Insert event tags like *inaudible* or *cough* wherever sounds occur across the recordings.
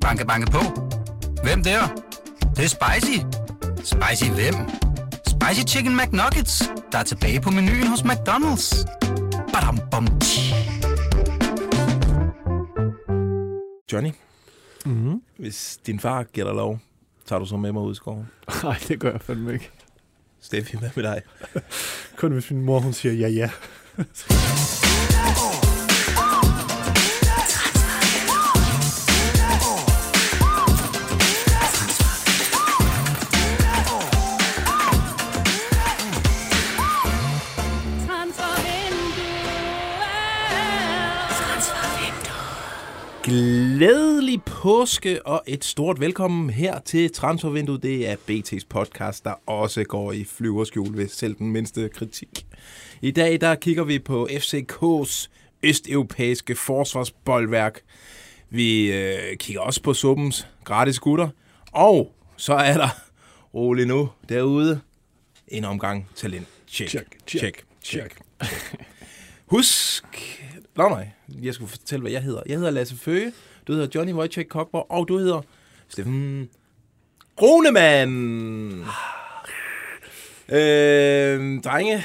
Banke, banke på. Hvem der? Det, det er spicy. Spicy hvem? Spicy Chicken McNuggets, der er tilbage på menuen hos McDonald's. Badum, bom, tji. Johnny, Mm-hmm. hvis din far giver dig lov, tager du så med mig ud i skoven. *laughs* Nej, det gør jeg fandme ikke. Steffi, hvad med dig? *laughs* Kun hvis min mor hun siger ja, ja. *laughs* Glædelig påske og et stort velkommen her til Transfervinduet. Det er BT's podcast, der også går i flyverskjul ved selv den mindste kritik. I dag der kigger vi på FCK's østeuropæiske forsvarsboldværk. Vi øh, kigger også på suppens gratis gutter. Og så er der, rolig nu, derude, en omgang talent. Check, Check, check, check, check. check. Husk... Nå nej, jeg skulle fortælle, hvad jeg hedder. Jeg hedder Lasse Føge, du hedder Johnny Wojciech Kokborg, og du hedder Steffen Grunemann. Øh, drenge,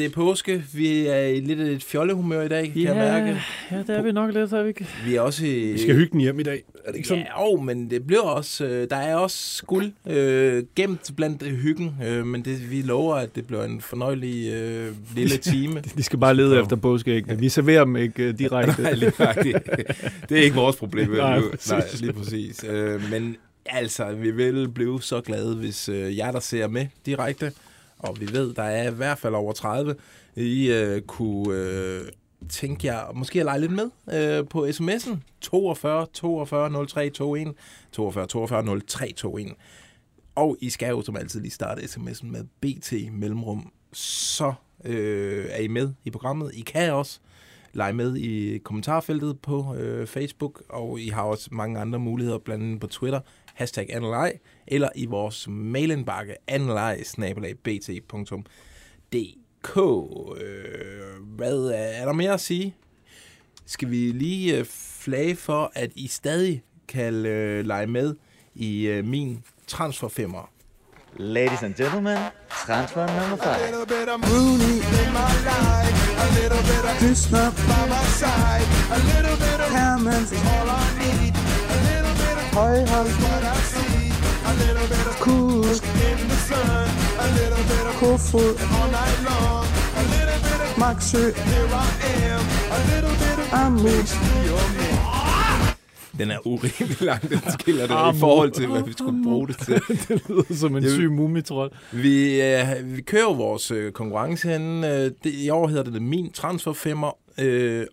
det er påske. Vi er i lidt af et fjollehumør i dag, kan jeg mærke. ja, det er vi nok lidt, er vi ikke? Vi er også i... Vi skal hygge den hjem i dag. Er det ikke sådan? Ja, jo, men det bliver også... Øh, der er også guld øh, gemt blandt øh, hyggen, øh, men det, vi lover, at det bliver en fornøjelig øh, lille *laughs* time. De skal bare lede efter påskeæggene. Vi serverer dem ikke uh, *laughs* direkte. Nej, lige. Det er ikke vores problem. *laughs* Nej, Nej, præcis. Nej lige præcis. Øh, men altså, vi vil blive så glade, hvis øh, jer, der ser med direkte, og vi ved, der er i hvert fald over 30, I øh, kunne øh, tænke jer måske at lege lidt med øh, på sms'en 42 42 03 21 42 42 03 21. Og I skal jo som altid lige starte sms'en med BT mellemrum. Så øh, er I med i programmet. I kan også lege med i kommentarfeltet på øh, Facebook, og I har også mange andre muligheder, blandt andet på Twitter, hashtag Analej, eller i vores mailindbakke, analej-bt.dk. Øh, hvad er, er der mere at sige? Skal vi lige øh, flage for, at I stadig kan øh, lege med i øh, min transferfemmer? Ladies and gentlemen, transfer number five. little bit of Rooney in my life, a little bit of Krishna by my side, a little bit of Hammond is all I need, Højhold Kusk in the sun, a little bit of Kofod Maxø, here I am, a little bit of Amix, your man. Den er urimelig lang, den skiller det i forhold til, hvad vi skulle bruge det til. *laughs* det lyder som en syg mumitrol. Vi, øh, vi kører vores øh, konkurrence herinde. Øh, det, I år hedder det Min Transferfemmer, øh,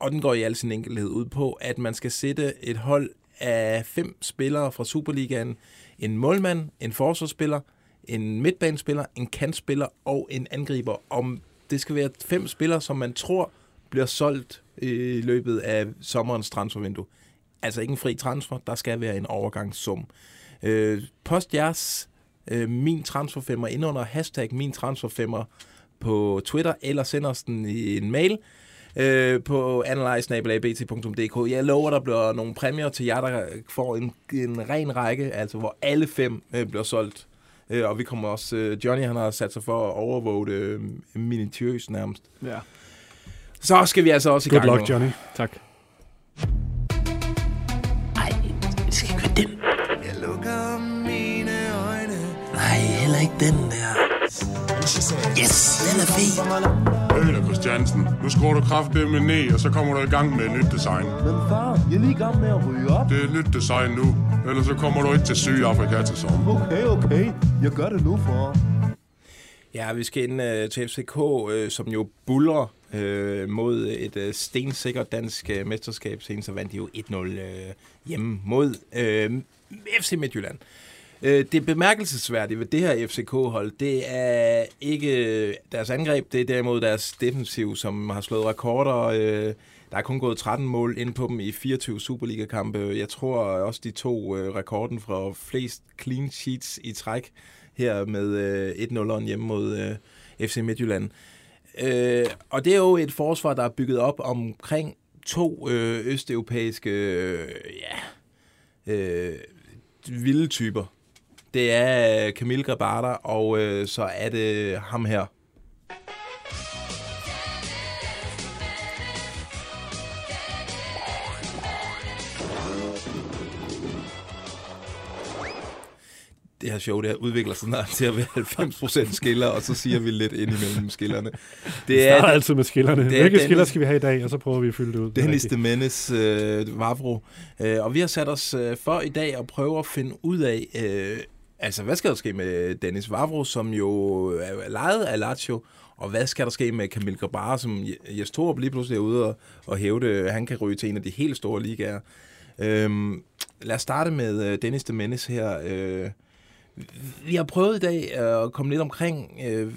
og den går i al sin enkelhed ud på, at man skal sætte et hold af fem spillere fra Superligaen. En målmand, en forsvarsspiller, en midtbanespiller, en kantspiller og en angriber. Om det skal være fem spillere, som man tror bliver solgt øh, i løbet af sommerens transfervindue. Altså ikke en fri transfer, der skal være en overgangssum. Øh, post jeres øh, min transferfemmer ind under hashtag min transferfemmer på Twitter, eller send os den i en mail øh, på analyse.bt.dk. Jeg lover, der bliver nogle præmier til jer, der får en, en ren række, altså hvor alle fem øh, bliver solgt. Øh, og vi kommer også, øh, Johnny han har sat sig for at overvåge det øh, minutiøst nærmest. Ja. Så skal vi altså også i Good gang luck, nu. Johnny. Tak. Jeg lukker mine øjne. Nej, heller ikke den der. Yes, den er fed. Peter Christiansen, nu skruer du kraftedeme ned, og så kommer du i gang med et nyt design. Men far, jeg er lige i gang med at ryge op. Det er et nyt design nu, ellers så kommer du ikke til Sydafrika til sommer. Okay, okay. Jeg gør det nu, for. Ja, vi skal ind øh, til FCK, øh, som jo buller øh, mod et øh, stensikkert dansk øh, mesterskab. Senest så vandt de jo 1-0 øh, hjemme mod øh, FC Midtjylland. Øh, Øh, det bemærkelsesværdige ved det her FCK-hold, det er ikke deres angreb, det er derimod deres defensiv, som har slået rekorder. Øh, der er kun gået 13 mål ind på dem i 24 Superliga-kampe. Jeg tror også, de to øh, rekorden fra flest clean sheets i træk her med øh, 1-0'eren hjemme mod øh, FC Midtjylland. Øh, og det er jo et forsvar, der er bygget op omkring to øh, østeuropæiske øh, ja, øh, vilde typer. Det er øh, Camille Grabata, og øh, så er det ham her. det her show, det her udvikler sig snart til at være 90% skiller, og så siger vi lidt ind imellem skillerne. Det er er altid med skillerne. det er Hvilke Dennis- skiller skal vi have i dag? Og så prøver vi at fylde det ud. Dennis de Menes øh, Vavro. Øh, og vi har sat os øh, for i dag at prøve at finde ud af, øh, altså hvad skal der ske med Dennis Vavro, som jo er lejet af Lazio, og hvad skal der ske med Camille Grabara, som Jes Torup lige pludselig er ude og, og hævde, at han kan ryge til en af de helt store ligaer. Øhm, lad os starte med øh, Dennis de Menes her. Øh, vi har prøvet i dag at komme lidt omkring, øh,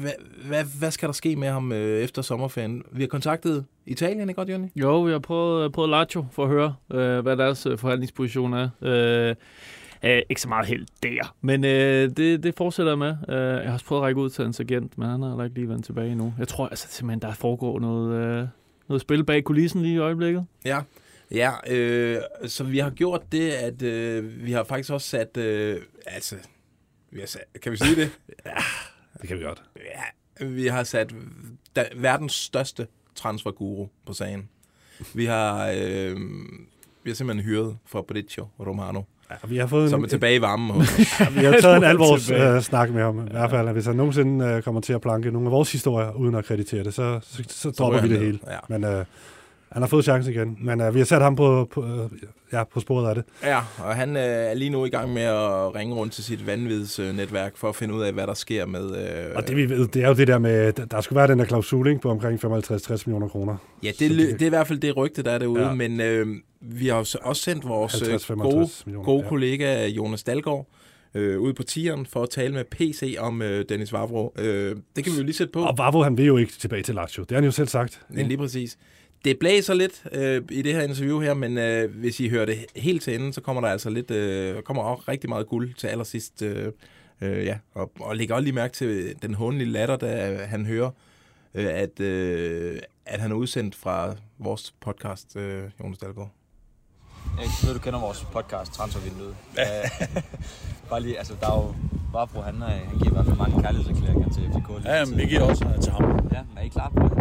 hvad, hvad, hvad skal der ske med ham øh, efter sommerferien? Vi har kontaktet Italien, ikke godt, Jonny? Jo, vi har prøvet, prøvet Lazio for at høre, øh, hvad deres øh, forhandlingsposition er. Øh, øh, ikke så meget helt der, men øh, det, det fortsætter jeg med. Øh, jeg har også prøvet at række ud til hans agent, men han har heller ikke lige vendt tilbage endnu. Jeg tror altså simpelthen, der foregår noget, øh, noget spil bag kulissen lige i øjeblikket. Ja, ja øh, så vi har gjort det, at øh, vi har faktisk også sat, øh, altså, vi har sat, kan vi sige det? *laughs* Det kan vi godt. Ja, vi har sat da, verdens største transferguru på sagen. Vi har, øh, vi har simpelthen hyret for Bodicio Romano, Ja, vi har fået som er en, tilbage i varmen hos os. *laughs* vi har taget en *laughs* alvors øh, snak med ham. I hvert fald, at hvis han nogensinde øh, kommer til at planke nogle af vores historier, uden at kreditere det, så, så, så dropper vi det hele. Ja. Men øh, han har fået chancen igen. Men øh, vi har sat ham på, på, øh, ja, på sporet af det. Ja, og han øh, er lige nu i gang med at ringe rundt til sit vanvidsnetværk for at finde ud af, hvad der sker med... Øh, Og det vi ved, det er jo det der med, der- skulle være den der klausul ikke, på omkring 55-60 millioner kroner. Ja, det, det, det- er i hvert fald det rygte, der er derude, ja. Ja. men øh, vi har også sendt vores øh, 50-55 gode, gode ja. kollega Jonas Dalgaard øh, ud på tieren for at tale med PC om øh, Dennis Vavro. Øh, det kan vi jo lige sætte på. Og Vavro, han vil jo ikke tilbage til Lazio. Det har han jo selv sagt. Men lige præcis. Det blæser lidt øh, i det her interview her, men øh, hvis I hører det helt til enden, så kommer der altså lidt, øh, kommer også rigtig meget guld til allersidst. Øh, øh, ja. og, og læg også lige mærke til den håndelige latter, da øh, han hører, øh, at, øh, at han er udsendt fra vores podcast, øh, Jonas Dalgaard. Jeg ved, du kender vores podcast, Transfervinduet. Ja. *laughs* Bare lige, altså, der er jo Varbro, han, er- han giver i hvert fald mange kærlighedserklæringer til FCK. Ja, men tiden. giver også øh, til ham. Ja, men er I klar på det?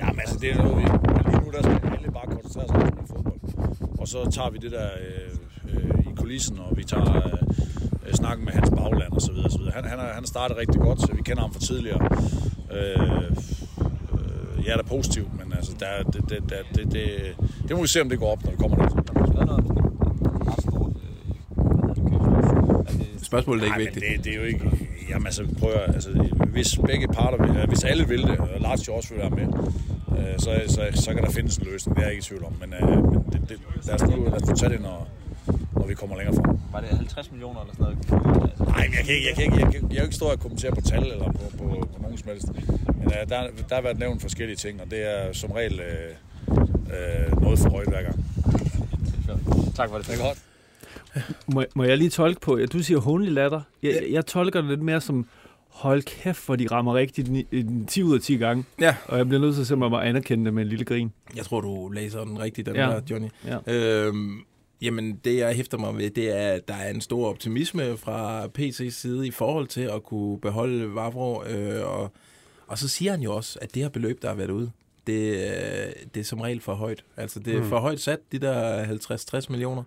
Ja, men altså, det er noget, vi... Lige nu, der skal alle bare koncentrere sig om fodbold. Og så tager vi det der øh, øh, i kulissen, og vi tager øh, snakken med hans bagland og så videre. Og så videre. Han, han, er, han starter rigtig godt, så vi kender ham fra tidligere. Øh, øh, jeg er da positiv, men altså, der, er- det, det, det, det, det, det må vi se, om det går op, når vi kommer der. Er øh, er det, Spørgsmålet er ikke Nej, men vigtigt. det, det er jo ikke... Jamen altså, prøv at, altså, hvis begge parter vil, hvis alle vil det, og Lazio også vil være med, øh, så, så, så kan der findes en løsning, det er jeg ikke i tvivl om. Men, øh, men det, det, lad, os nu, lad os nu tage det, når, når vi kommer længere frem. var det 50 millioner eller sådan noget? Altså, Nej, men jeg kan ikke, jeg kan ikke, jeg kan, jeg kan ikke stå og kommentere på tal eller på, på, på nogen som helst. Men øh, der, der har været nævnt forskellige ting, og det er som regel øh, øh, noget for højt hver gang. tak for det. Det er godt. Må, må jeg lige tolke på, at du siger håndelig latter. Jeg, jeg, jeg tolker det lidt mere som, hold kæft, hvor de rammer rigtigt ni- en 10 ud af 10 gange. Ja, Og jeg bliver nødt til simpelthen at anerkende det med en lille grin. jeg tror, du læser den rigtigt, den Ja. ja. der, Johnny. Ja. Øhm, jamen, det jeg hæfter mig ved, det er, at der er en stor optimisme fra PC's side i forhold til at kunne beholde Vavro. Øh, og, og så siger han jo også, at det her beløb, der har været ude, det, øh, det er som regel for højt. Altså, det er Mm. for højt sat, de der 50-60 millioner.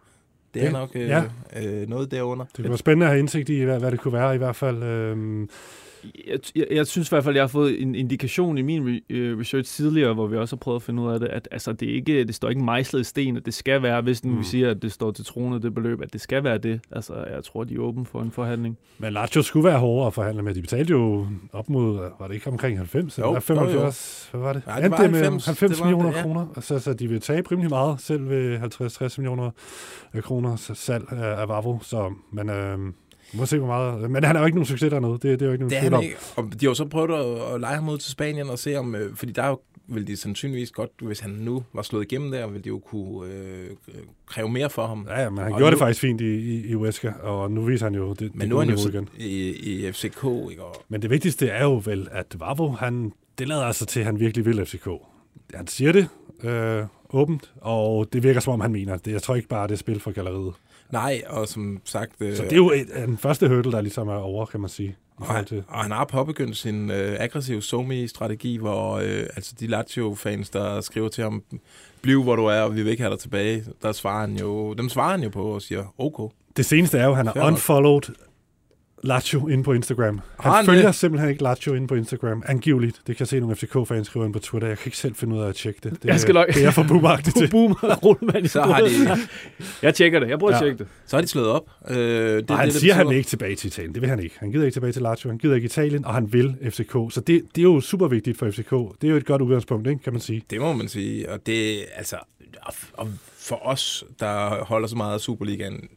Det er Det- nok øh, ja. øh, noget derunder. Det var spændende at have indsigt i, hvad, hvad det kunne være i hvert fald. Øhm, Jeg, jeg, jeg synes i hvert fald, at jeg har fået en indikation i min øh, research tidligere, hvor vi også har prøvet at finde ud af det, at altså, det, er ikke, det står ikke mejslet i sten, at det skal være, hvis nu Mm. vi siger, at det står til trone, det beløb, at det skal være det. Altså, jeg tror, de er åbne for en forhandling. Men Lazio skulle være hårdere at forhandle med. De betalte jo op mod, var det ikke omkring 90? Jo, eller jo, 75? Hvad var det? Nej, det var med 90, 90 det var millioner det, ja. kroner. Så, så de vil tabe rimelig meget, selv ved 50-60 millioner kroner salg af, Vavo. Så, men øh, vi må se, hvor meget. Men han er jo ikke nogen succes dernede. Det, det er jo ikke nogen Det er om. ikke. Og de har jo så prøvet at, at lege ham ud til Spanien og se om... Øh, fordi der er jo, vil de sandsynligvis godt, hvis han nu var slået igennem der, ville de jo kunne øh, kræve mere for ham. Ja, ja, men han Og gjorde nu- det faktisk fint i, i, i Huesca, og nu viser han jo det, Men det nu er han jo igen. i, i FCK, ikke? Og, Men det vigtigste er jo vel, at Vavo, han, det lader altså til, at han virkelig vil FCK. Han siger det øh, åbent, og det virker som om, han mener det. Jeg tror ikke bare, det er spil for galleriet. Nej, og som sagt... Øh, Så det er jo et, den første hurdle, der ligesom er over, kan man sige. Og han, og han har påbegyndt sin øh, aggressive somi-strategi, hvor øh, altså de Lazio-fans, der skriver til ham, bliv hvor du er, og vi vil ikke have dig tilbage, der svarer han jo, dem svarer han jo på og siger, okay. Det seneste er jo, at han har unfollowed Lazio inde på Instagram. Han han følger det? simpelthen ikke Lazio inde på Instagram. Angiveligt. Det kan jeg se nogle FCK-fans skrive ind på Twitter. Jeg kan ikke selv finde ud af at tjekke det. Det, Jeg skal nok- det er for boomagtigt til. *laughs* Boomer *laughs* rullemand i Så har de, Jeg tjekker det. Jeg prøver ja. at tjekke det. så har de slået op. Øh, det, Og han det, det siger, at han ikke tilbage til Italien. Det vil han ikke. Han gider ikke tilbage til Lazio. Han gider ikke Italien, og han vil FCK. Så det, det er jo super vigtigt for FCK. Det er jo et godt udgangspunkt, ikke, kan man sige. Det må man sige, og det altså, og for os, der holder så meget af Superligaen,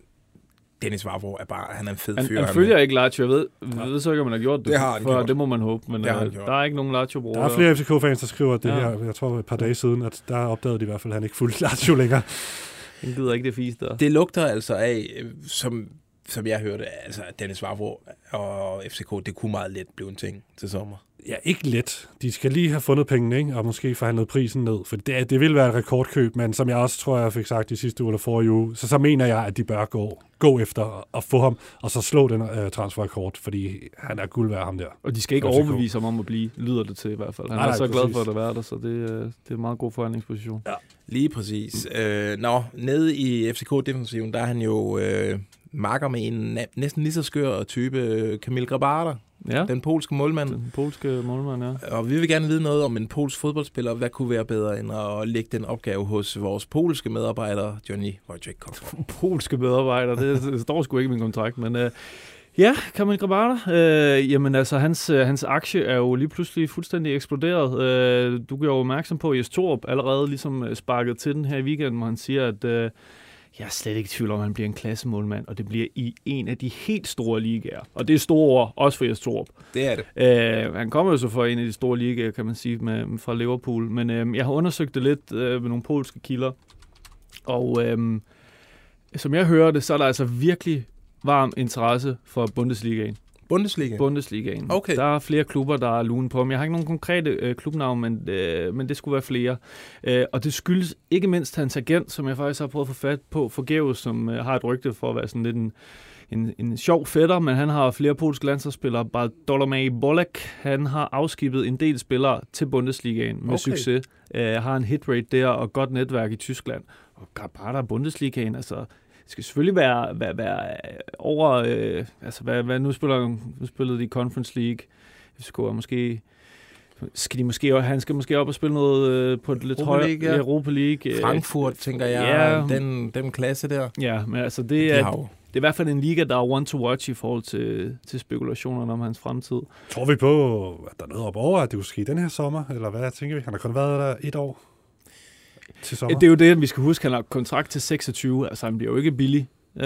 Dennis Vavro er bare, han er en fed Han, fyr. han følger ikke Lazio. Jeg ved, jeg ved så ikke, om han har gjort det. Det har han for, gjort. Det må man håbe. Men Det har han øh, gjort. der er ikke nogen Lazio-brugere. Der er flere FCK-fans, der skriver det Ja. her, jeg tror et par dage siden, at der opdagede de i hvert fald, at han ikke fulgte Lazio længere. Han gider ikke det fisk der. Det lugter altså af, øh, som, som jeg hørte, altså at Dennis Vavro og FCK, det kunne meget let blive en ting til sommer. Ja, ikke let. De skal lige have fundet pengene, ikke? og måske forhandlet prisen ned. For det, det vil være et rekordkøb, men som jeg også tror, jeg fik sagt i sidste uge eller forrige uge, så, så mener jeg, at de bør gå, gå efter at få ham, og så slå den uh, transferrekord, fordi han er guld værd, ham der. Og de skal ikke FCK. overbevise ham om at blive, lyder det til i hvert fald. Han Nej, er så glad præcis. for at være der, så det, øh, det er en meget god forhandlingsposition. Ja. Lige præcis. Øh, nå, nede i FCK-defensiven, der er han jo øh, marker med en næsten lige så skør type, øh, Kamil Grabara, ja. den polske målmand. Den polske målmand, ja. Og vi vil gerne vide noget om en polsk fodboldspiller. Hvad kunne være bedre end at lægge den opgave hos vores polske medarbejder, Johnny Wojciech *laughs* polske medarbejdere. Det, står sgu ikke i min kontrakt, men øh, ja, Kamil Grabata, øh, jamen altså, hans, øh, hans aktie er jo lige pludselig fuldstændig eksploderet. Øh, du gør jo opmærksom på, at Jes Torup allerede ligesom øh, sparket til den her i weekenden, hvor han siger, at øh, jeg er slet ikke i tvivl om, at han bliver en klassemålmand, og det bliver i en af de helt store ligaer. Og det er store ord, også for Jes Torup. Det er det. Øh, han kommer jo så fra en af de store ligaer, kan man sige, med, fra Liverpool. Men øh, jeg har undersøgt det lidt øh, med nogle polske kilder. Og øh, som jeg hører det, så er der altså virkelig varm interesse for Bundesligaen. Bundesliga. Bundesligaen. Okay. Der er flere klubber, der er lune på dem. Jeg har ikke nogen konkrete øh, klubnavn, men, øh, men det skulle være flere. Øh, og det skyldes ikke mindst hans agent, som jeg faktisk har prøvet at få fat på forgæves, som øh, har et rygte for at være sådan lidt en, en, en sjov fætter, men han har flere polske landsholdsspillere. Bartolomej Bolek, han har afskibet en del spillere til Bundesligaen med Okay. succes. Øh, har en hitrate der og godt netværk i Tyskland. Og Grabata Bundesligaen, altså det skal selvfølgelig være, være, være øh, over, øh, altså hvad, hvad nu spiller nu spillede de i Conference League. FCK er måske skal de måske, han skal måske op og spille noget øh, på et lidt Europa højere ja. Europa League. øh, Frankfurt, tænker jeg, Ja. den, den klasse der. Ja, men altså De det er, jo- det er i hvert fald en liga, der er one to watch i forhold til, til spekulationerne om hans fremtid. Tror vi på, at der er noget op over, at det kunne ske den her sommer, eller hvad tænker vi? Han har kun været der et år til sommer. Det er jo det, vi skal huske. Han har kontrakt til 26, altså han bliver jo ikke billig. Øh,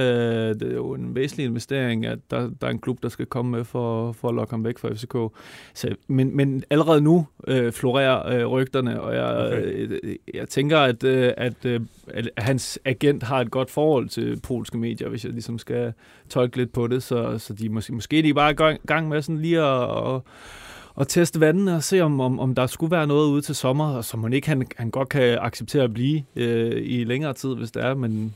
det er jo en væsentlig investering, at der, der er en klub, der skal komme med for, for at lokke ham væk fra FCK. Så, men, men allerede nu øh, florerer øh, rygterne, og jeg, Okay. øh, jeg tænker, at, øh, at, øh, at hans agent har et godt forhold til polske medier, hvis jeg ligesom skal tolke lidt på det. Så, så de måske, måske er de bare i gang, med sådan lige at... at og teste vandene og se, om, om, om der skulle være noget ude til sommer, og som man ikke han, han godt kan acceptere at blive øh, i længere tid, hvis det er, men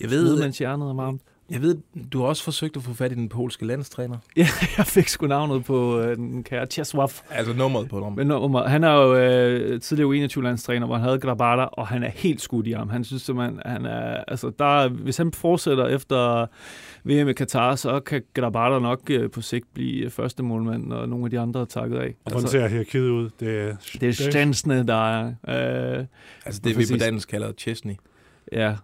Jeg ved, mens hjernet er varmt. Jeg ved, du har også forsøgt at få fat i den polske landstræner. *laughs* Ja, jeg fik sgu navnet på øh, den kære Czesław. Altså nummeret på dem. Men nummer, han er jo øh, tidligere U21-landstræner, hvor han havde Grabata, og han er helt skudt i ham. Han synes simpelthen, han er, altså der, hvis han fortsætter efter VM i Katar, så kan Grabata nok øh, på sigt blive første målmand, og nogle af de andre er takket af. Og hvordan ser hierarkiet ud? Det er, det er Stensne, der er... Øh, Altså det, vi på dansk kalder Chesney. Ja,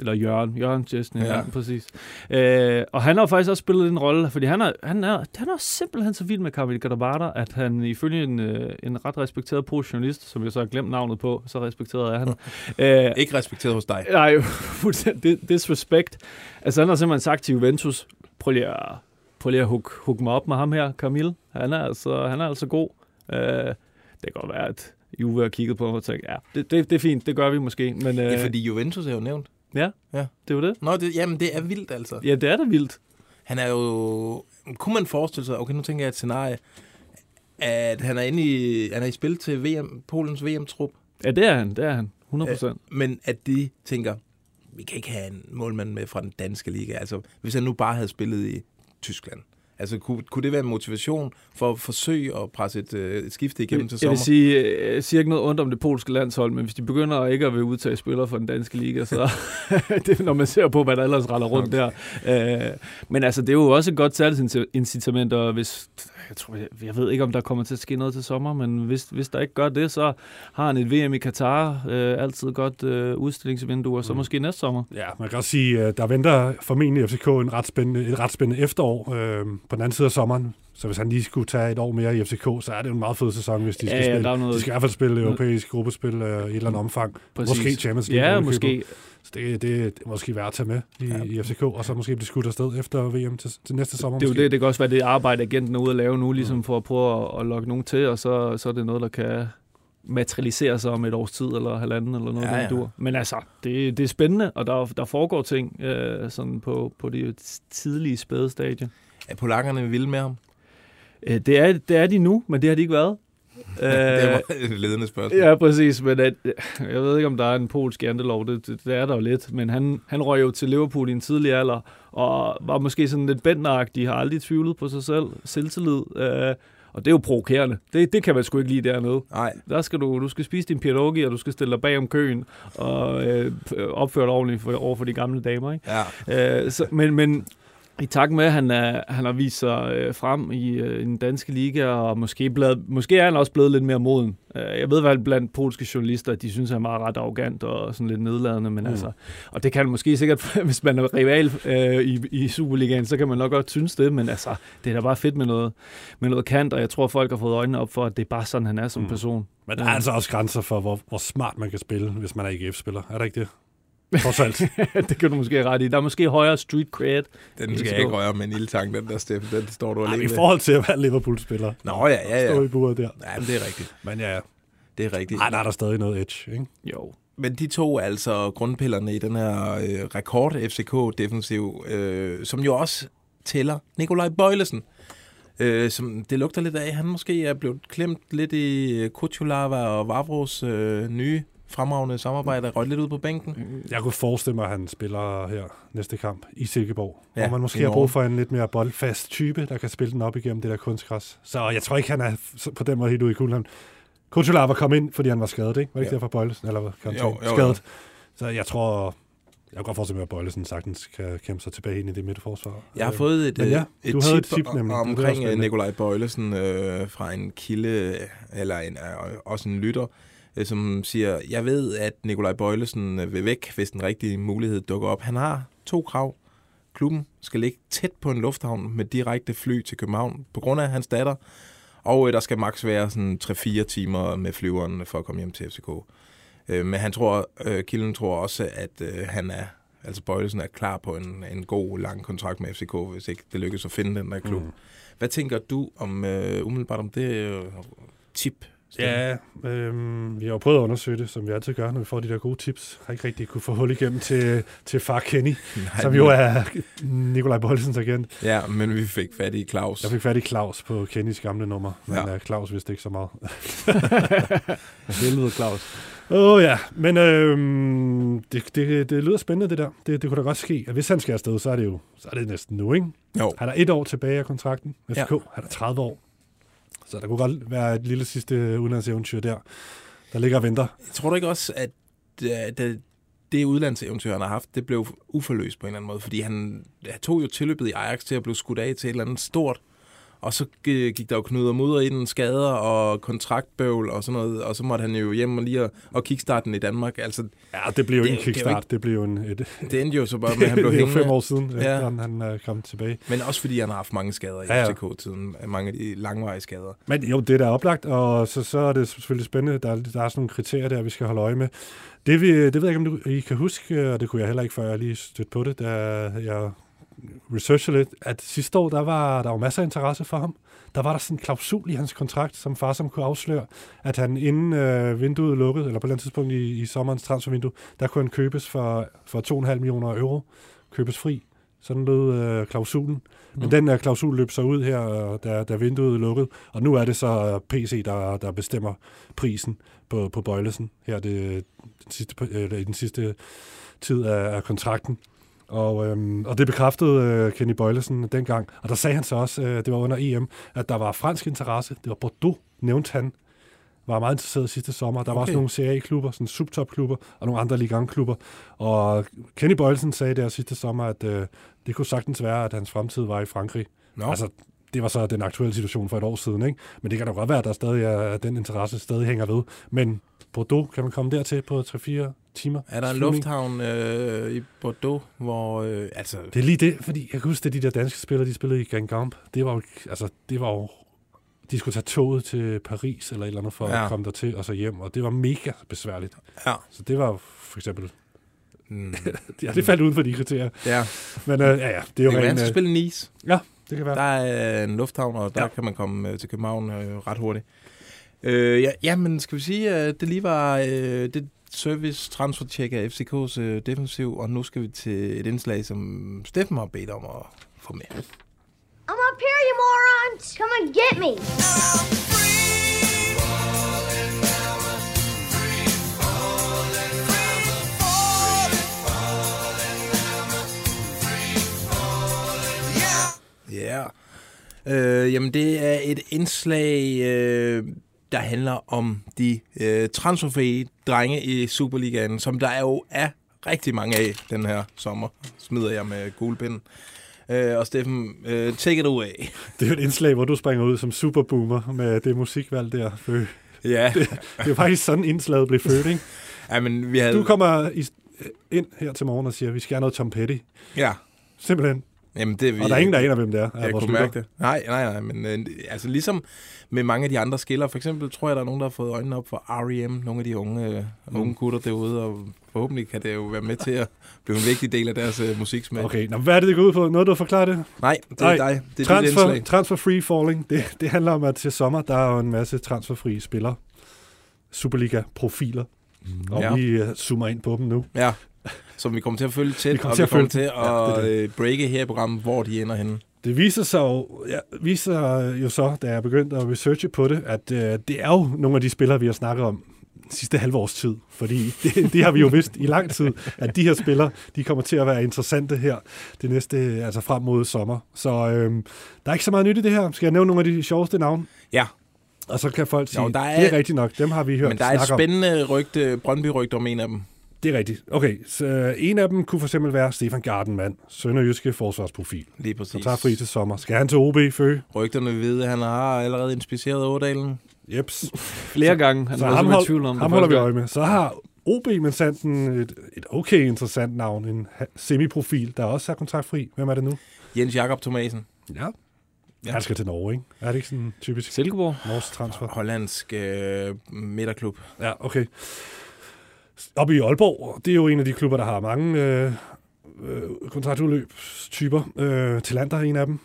eller Jørgen. Jørgen Chesney, ja. Præcis. Øh, og han har faktisk også spillet en rolle, fordi han er, han er, han er simpelthen så vild med Kamil Gadabata, at han ifølge en, øh, en ret respekteret polsk journalist, som jeg så har glemt navnet på, så respekteret er han. *laughs* øh, Ikke respekteret hos dig. Nej, *laughs* disrespect. Altså han har simpelthen sagt til Juventus, prøv lige at, prøv lige at hook, hook mig op med ham her, Kamil. Han er altså, han er altså god. Øh, det kan godt være, at Juve har kigget på ham og tænkt, ja, det, det, det er fint, det gør vi måske. Men, øh, Ja, fordi Juventus er jo nævnt. Ja, Ja. det var det. Nå, det, jamen det er vildt altså. Ja, det er da vildt. Han er jo... Kunne man forestille sig, okay, nu tænker jeg et scenarie, at han er inde i, han er i spil til VM, Polens VM-trup. Ja, det er han, det er han. 100 procent. Øh, men at de tænker, vi kan ikke have en målmand med fra den danske liga. Altså, hvis han nu bare havde spillet i Tyskland. Altså, kunne, kunne det være en motivation for at forsøge at presse et, øh, et skifte igennem til Jeg sommer? vil sige, øh, jeg siger ikke noget ondt om det polske landshold, men hvis de begynder ikke at vil udtage spillere fra den danske liga, så *laughs* det er, når man ser på, hvad der ellers retter rundt okay. der. Øh, men altså, det er jo også et godt salgsincitament, og hvis, jeg, tror, jeg, jeg ved ikke, om der kommer til at ske noget til sommer, men hvis, hvis der ikke gør det, så har han et VM i Katar, øh, altid godt øh, udstillingsvindue, og så mm. måske næste sommer. Ja, man kan også sige, der venter formentlig FCK en ret spændende, et ret spændende efterår øh, på den anden side af sommeren. Så hvis han lige skulle tage et år mere i FCK, så er det jo en meget fed sæson, hvis de skal Ja, ja, spille. der er noget- De skal i hvert fald spille europæisk gruppespil øh, i et eller andet omfang. Præcis. Måske Champions League. Ja, måske. Så det, det, det er måske værd at tage med i, ja. i FCK, og så måske blive skudt afsted efter VM til, til næste sommer. Det er jo det, det kan også være det arbejde, agenten er ude at lave nu, ligesom for at prøve at, at lokke nogen til, og så, så er det noget, der kan materialisere sig om et års tid, eller halvanden, eller noget Ja, ja, ja. ja. dur. Men altså, det, det er spændende, og der, der foregår ting øh, sådan på, på det tidlige spæde stadie. Er polakkerne vilde med ham? Øh, det, er, det er de nu, men det har de ikke været. *laughs* det er et ledende spørgsmål. Ja, præcis, men at, jeg ved ikke, om der er en polsk jantelov, det, det, det er der jo lidt, men han, han røg jo til Liverpool i en tidlig alder, og var måske sådan lidt bændneragtig, har aldrig tvivlet på sig selv, selvtillid, øh, og det er jo provokerende. Det, det kan man sgu ikke lide dernede. Nej. Der skal du, du skal spise din pierogi, og du skal stille dig bag om køen, og øh, opføre dig ordentligt for, over for de gamle damer. Ikke? Ja. Øh, så, men, men i takt med, at han, er, han har vist sig øh, frem i, øh, i den danske liga, og måske, blevet, måske er han også blevet lidt mere moden. Øh, jeg ved vel blandt polske journalister, at de synes, at han er meget ret arrogant og sådan lidt nedladende, men mm. altså, og det kan måske sikkert, *laughs* hvis man er rival øh, i, i Superligaen, så kan man nok godt synes det, men altså, det er da bare fedt med noget, med noget kant, og jeg tror, folk har fået øjnene op for, at det er bare sådan, han er som mm. person. Men der er altså også grænser for, hvor, hvor smart man kan spille, hvis man er IGF-spiller. Er der ikke det? Trods alt. *laughs* det kan du måske ret i. Der er måske højere street cred. Den skal jeg ikke røre med en ildtang, den der Steffen. Den står du Ej, alene i forhold til at være Liverpool-spiller. Nå, ja, ja, ja. Stå i buret der. Ja, men det er rigtigt. Men ja, Det er rigtigt. ej, der er der stadig noget edge, ikke? Jo. Men de to er altså grundpillerne i den her øh, rekord FCK-defensiv, øh, som jo også tæller Nikolaj Bøjlesen. Øh, som det lugter lidt af, han måske er blevet klemt lidt i øh, Kuchulava og Vavros øh, nye fremragende samarbejde, rødt lidt ud på bænken. Jeg kunne forestille mig, at han spiller her næste kamp i Silkeborg. Ja, hvor man måske har brug for en lidt mere boldfast type, der kan spille den op igennem det der kunstgræs. Så jeg tror ikke, han er på den måde helt ude i kulden. Kuchula var kommet ind, fordi han var skadet, ikke? Var det ikke Ja. derfor Bøjlesen? Eller var Jo, jo, jo. skadet? Så jeg tror... Jeg kan godt forestille mig, at Bøjlesen sagtens kan kæmpe sig tilbage ind i det midterforsvar. Jeg har fået et, men øh, ja, et, du tip, havde et tip, nemlig. omkring øh, Nikolaj Bøjlesen øh, fra en kilde, eller en, øh, også en lytter, som siger, jeg ved, at Nikolaj Bøjlesen øh, vil væk, hvis den rigtige mulighed dukker op. Han har to krav. Klubben skal ligge tæt på en lufthavn med direkte fly til København på grund af hans datter. Og øh, der skal maks være sådan 3-4 timer med flyveren for at komme hjem til FCK. Øh, men han tror, øh, Kilden tror også, at øh, han er, altså Bøjlesen er klar på en, en god, lang kontrakt med FCK, hvis ikke det lykkes at finde den der klub. Mm. Hvad tænker du om øh, umiddelbart om det øh, tip? Ja, øhm, vi har jo prøvet at undersøge det, som vi altid gør, når vi får de der gode tips. Har ikke rigtig kunne få hul igennem til, til far Kenny, Nej, som jo er Nikolaj Bøjlesens agent. Ja, men vi fik fat i Claus. Jeg fik fat i Claus på Kennys gamle nummer, men Ja. uh, Claus vidste ikke så meget. *laughs* Helvede, Claus. Åh oh, ja, men øhm, det, det, det lyder spændende det der. Det, det kunne da godt ske. Hvis han skal afsted, så er det jo så er det næsten nu, ikke? Jo. Han er et år tilbage af kontrakten med Ja. Han er 30 år. Så der kunne godt være et lille sidste udenlandseventyr der, der ligger og venter. Jeg tror du ikke også, at øh, det, det, øh, det udlandseventyr, han har haft, det blev uforløst på en eller anden måde? Fordi han, han tog jo tilløbet i Ajax til at blive skudt af til et eller andet stort, og så øh, gik der jo knuder mudder i den, skader og kontraktbøvl og sådan noget, og så måtte han jo hjem og lige og kickstarte den i Danmark. Altså, Ja, det blev jo Det ikke en jo- det kickstart. Det blev jo en... Et, det endte jo så bare med, at han *laughs* blev det hængende. fem år siden, Ja. han, han er kommet tilbage. Men også fordi han har haft mange skader i Ja, ja. FCK-tiden. Mange af de langvarige skader. Men jo, det er da oplagt, og så, så er det selvfølgelig spændende. Der, er- der er sådan nogle kriterier der, vi skal holde øje med. Det, vi, det ved jeg ikke, om du, I kan huske, og det kunne jeg heller ikke, før jeg lige stødte på det, da jeg researchede lidt, at sidste år, der var der var masser af interesse for ham. Der var der sådan en klausul i hans kontrakt, som far som kunne afsløre, at han inden øh, vinduet lukkede, eller på et eller andet tidspunkt i, i sommerens transfervindue, der kunne han købes for, for 2,5 millioner euro, købes fri Sådan lød øh, klausulen. Men Mm. den øh, klausul løb så ud her, øh, da, da vinduet lukket. Og nu er det så øh, PC, der, der bestemmer prisen på, på Bøjlesen her det, den, sidste, øh, i den sidste tid af, af kontrakten. Og, øhm, og det bekræftede øh, Kenny Bøjlesen dengang. Og der sagde han så også, øh, det var under EM, at der var fransk interesse. Det var Bordeaux, nævnte han, var meget interesseret sidste sommer. Der var Okay. også nogle Serie A-klubber, sådan subtop-klubber, og nogle andre Ligue 1-klubber. Og Kenny Bøjlesen sagde der sidste sommer, at øh, det kunne sagtens være, at hans fremtid var i Frankrig. Nå. Altså, det var så den aktuelle situation for et år siden, ikke? Men det kan da godt være, at der stadig er, at den interesse stadig hænger ved. Men Bordeaux, kan man komme dertil på 3-4 timer? Er der en flyvning? lufthavn øh, i Bordeaux, hvor... Øh, altså, Det er lige det, fordi jeg kan huske, at de der danske spillere, de spillede i Gangamp. Det var jo, altså, det var jo, de skulle tage toget til Paris eller et eller andet for ja. At komme dertil og så hjem, og det var mega besværligt. Ja. Så det var for eksempel, mm, *laughs* ja, det faldt uden for de kriterier. ja. Men øh, ja, ja, det er jo Det kan være, øh, spille Nice. Ja, det kan være. Der er en lufthavn, og der ja. kan man komme øh, til København øh, ret hurtigt. Øh, ja, ja, men skal vi sige, at det lige var øh, det service transfer check af FCK's øh, defensiv, og nu skal vi til et indslag, som Steffen har bedt om at få med. I'm up here, you morons! Come and get me! Ja. Øh, jamen, det er et indslag, øh, der handler om de øh, transferfrie drenge i Superligaen, som der jo er rigtig mange af den her sommer, smider jeg med gulpinden. Øh, og Steffen, øh, take it away. *laughs* Det er jo et indslag, hvor du springer ud som superboomer med det musikvalg der. Fø. Ja. Det, *laughs* det er faktisk sådan, indslaget blev født, ikke? ja, men vi havde... Du kommer i, ind her til morgen og siger, at vi skal have noget Tom Petty. Ja. Simpelthen. Jamen, det, vi, Og der er ingen, der aner, hvem det er. af Jeg kunne mærke det. Nej, nej, nej, men øh, altså ligesom med mange af de andre skillere, for eksempel tror jeg, der er nogen, der har fået øjnene op for R.E.M., nogle af de unge, øh, unge Mm. gutter derude, og forhåbentlig kan det jo være med til at blive en vigtig del af deres øh, musiksmag. Okay, Nå, hvad er det, det går ud på? Noget, du har forklaret det? Nej, det er dig. Det er dit transfer, indslag. transfer free falling. Det, det handler om, at til sommer, der er jo en masse transferfrie spillere. Superliga-profiler. Mm, og Ja. vi uh, zoomer ind på dem nu. Ja, som vi kommer til at følge tæt, Vi kommer og til vi at kommer følge til dem. Ja, det at det. øh, breake her i programmet, hvor de ender henne. Det viser sig jo, ja, viser jo så, da jeg begyndte at researche på det, at øh, det er jo nogle af de spillere, vi har snakket om sidste halve års tid. Fordi *laughs* det, det har vi jo vidst i lang tid, at de her spillere, de kommer til at være interessante her det næste, altså frem mod sommer. Så øh, der er ikke så meget nyt i det her. Skal jeg nævne nogle af de sjoveste navne? Ja. Og så kan folk sige, Jo, der er- det er rigtigt nok, dem har vi hørt Men der er et snakke om. spændende rygte, Brøndby-rygte om en af dem. Det er rigtigt. Okay, så øh, en af dem kunne for eksempel være Stefan Gardenmand, sønderjyske forsvarsprofil. Lige præcis. Så tager fri til sommer. Skal han til OB, Fø? Rygterne ved, at han har allerede inspiceret Ådalen. Jeps. *laughs* Flere gange. Han så var ham, hold, tvivl om ham holder vi øje med. Så har OB med Sanden et, et okay interessant navn, en semiprofil, der også er kontraktfri. Hvem er det nu? Jens Jakob Thomasen. Ja. ja. Han skal til Norge, ikke? Er det ikke sådan typisk? Silkeborg. Norsk transfer. Hollandsk øh, midterklub. Ja, okay. Oppe i Aalborg, det er jo en af de klubber, der har mange øh, øh, kontraktudløbstyper. Øh, Talander er en af dem.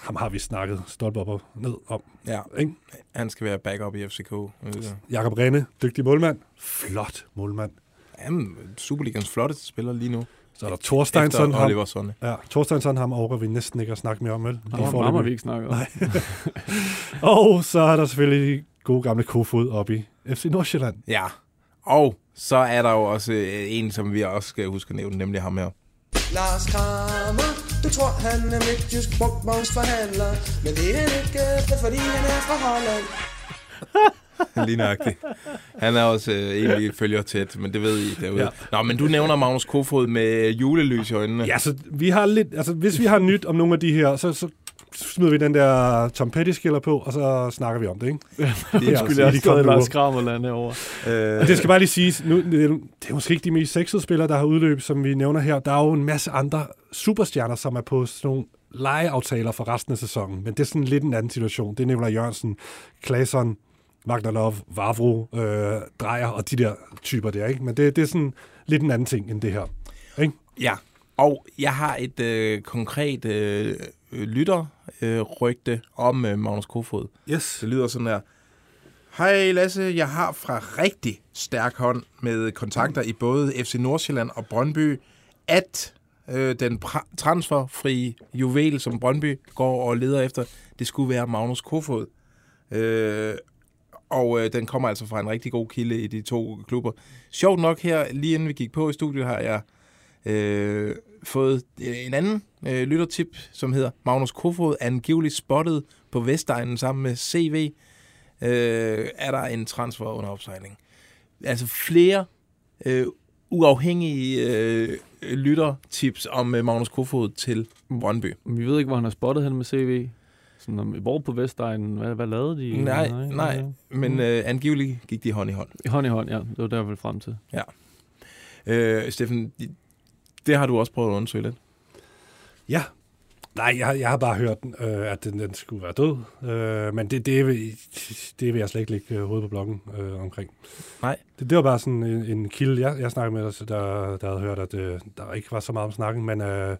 Ham har vi snakket stolpe op og ned om. Ja, Ikke? han skal være backup i FCK. Jakob Renne, dygtig målmand. Flot målmand. Jamen, Superligans flotteste spiller lige nu. Så er der Thorsteinsson. Efter ham. Oliver Sonne. Ja, Thorsteinsson ham overgår vi næsten ikke at snakke mere om, vel? Ham- ham har vi ikke snakket om. *laughs* Og så er der selvfølgelig de gode gamle Kofod op i FC Nordsjælland. Ja, og så er der jo også øh, en, som vi også skal huske at nævne, nemlig ham her. Lars Kramer, du tror han er midtjysk brugtvognsforhandler Men det er han ikke, det er fordi han er fra Holland *laughs* Lige nøjagtigt. Han er også øh, egentlig følger tæt, men det ved I derude. Ja. Ja. Nå, men du nævner Magnus Kofod med julelys i øjnene. Ja, så vi har lidt, altså hvis vi har nyt om nogle af de her, så, så smider vi den der Tom Petty-skiller på, og så snakker vi om det, ikke? *laughs* Det Ja, skulle i jeg stadig Lars. Kramerland herovre. Øh, det skal bare lige siges, nu, det, er, det er måske ikke de mest sexede spillere, der har udløb, som vi nævner her. Der er jo en masse andre superstjerner, som er på sådan nogle lejeaftaler for resten af sæsonen. Men det er sådan lidt en anden situation. Det er Nikolaj Jørgensen, Klaasson, Magdalov, Vavro, øh, Drejer og de der typer der, ikke? Men det, det er sådan lidt en anden ting end det her. Ikke? Ja, og jeg har et øh, konkret øh, lytterrygte øh, rygte om øh, Magnus Kofod. Yes. Det lyder sådan her. Hej Lasse, jeg har fra rigtig stærk hånd med kontakter i både FC Nordsjælland og Brøndby, at øh, den pra- transferfri juvel, som Brøndby går og leder efter, det skulle være Magnus Kofod. Øh, og øh, den kommer altså fra en rigtig god kilde i de to klubber. Sjovt nok her, lige inden vi gik på i studiet, har jeg øh, fået en anden øh, lyttertip, som hedder Magnus Kofod, angiveligt spottet på Vestegnen sammen med CV, øh, er der en transfer under opsejling. Altså flere øh, uafhængige øh, lyttertips om øh, Magnus Kofod til Brøndby. Vi ved ikke, hvor han har spottet hen med CV. Sådan, hvor på Vestegnen, hvad, hvad lavede de? Nej, nej, men øh, angiveligt gik de hånd i hånd. I hånd i hånd, ja. Det var der, jeg ville frem til. Ja. Øh, Steffen, det har du også prøvet at undersøge lidt. Ja. Nej, jeg, jeg har bare hørt, øh, at den, den skulle være død. Øh, men det, det, vil, det vil jeg slet ikke lægge øh, hovedet på bloggen øh, omkring. Nej. Det, det var bare sådan en, en kilde, jeg, jeg snakkede med, der, der, havde hørt, at øh, der ikke var så meget om snakken, men øh,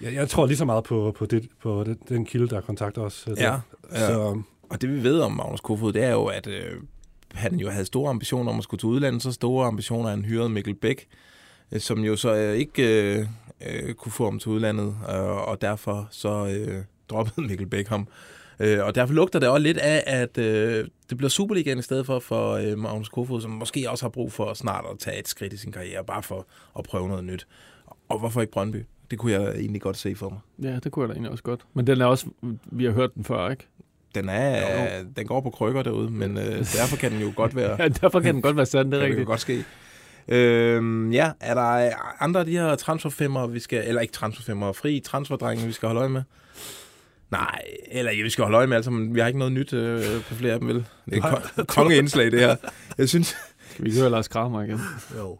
jeg, jeg tror lige så meget på, på, det, på den, den kilde, der kontakter os. Øh, Ja, der. ja. Så, og det vi ved om Magnus Kofod, det er jo, at øh, han jo havde store ambitioner om at skulle til udlandet, så store ambitioner, at han hyrede Mikkel Bæk, som jo så øh, ikke øh, øh, kunne få ham til udlandet, øh, og derfor så øh, droppede *laughs* Mikkel Bæk ham. Øh, og derfor lugter det også lidt af, at øh, det bliver Superligaen i stedet for for øh, Magnus Kofod, som måske også har brug for snart at tage et skridt i sin karriere, bare for at prøve noget nyt. Og hvorfor ikke Brøndby? Det kunne jeg egentlig godt se for mig. Ja, det kunne jeg da egentlig også godt. Men den er også, vi har hørt den før, ikke? Den, er, den går på krykker derude, men øh, *laughs* derfor kan den jo godt være... Ja, derfor kan den godt være sand, det er *laughs* rigtigt. Det kan godt ske. Øhm, ja, er der andre af de her transferfemmer, vi skal, eller ikke transferfemmer, fri transferdrenge, vi skal holde øje med? Nej, eller ja, vi skal holde øje med, altså, men vi har ikke noget nyt øh, på flere af dem, vel? Det er et kon- *laughs* kongeindslag, det her. Jeg synes... Skal vi ikke høre Lars Kramer igen? Jo.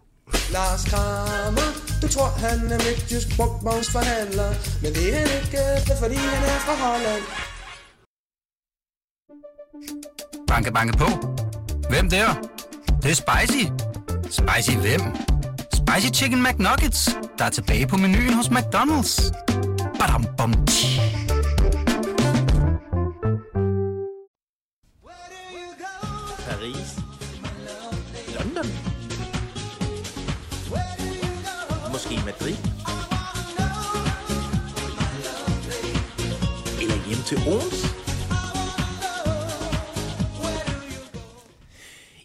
Lars Kramer, du tror han er midtjysk brugtvognsforhandler Men det er han ikke, det er fordi han er fra Holland Banke, banke på. Hvem der? Det, det er spicy. Spicy hvem? Spicy Chicken McNuggets, der er tilbage på menuen hos McDonald's. Badum, bom, tji. Paris. London. Måske Madrid. Eller hjem til Ons.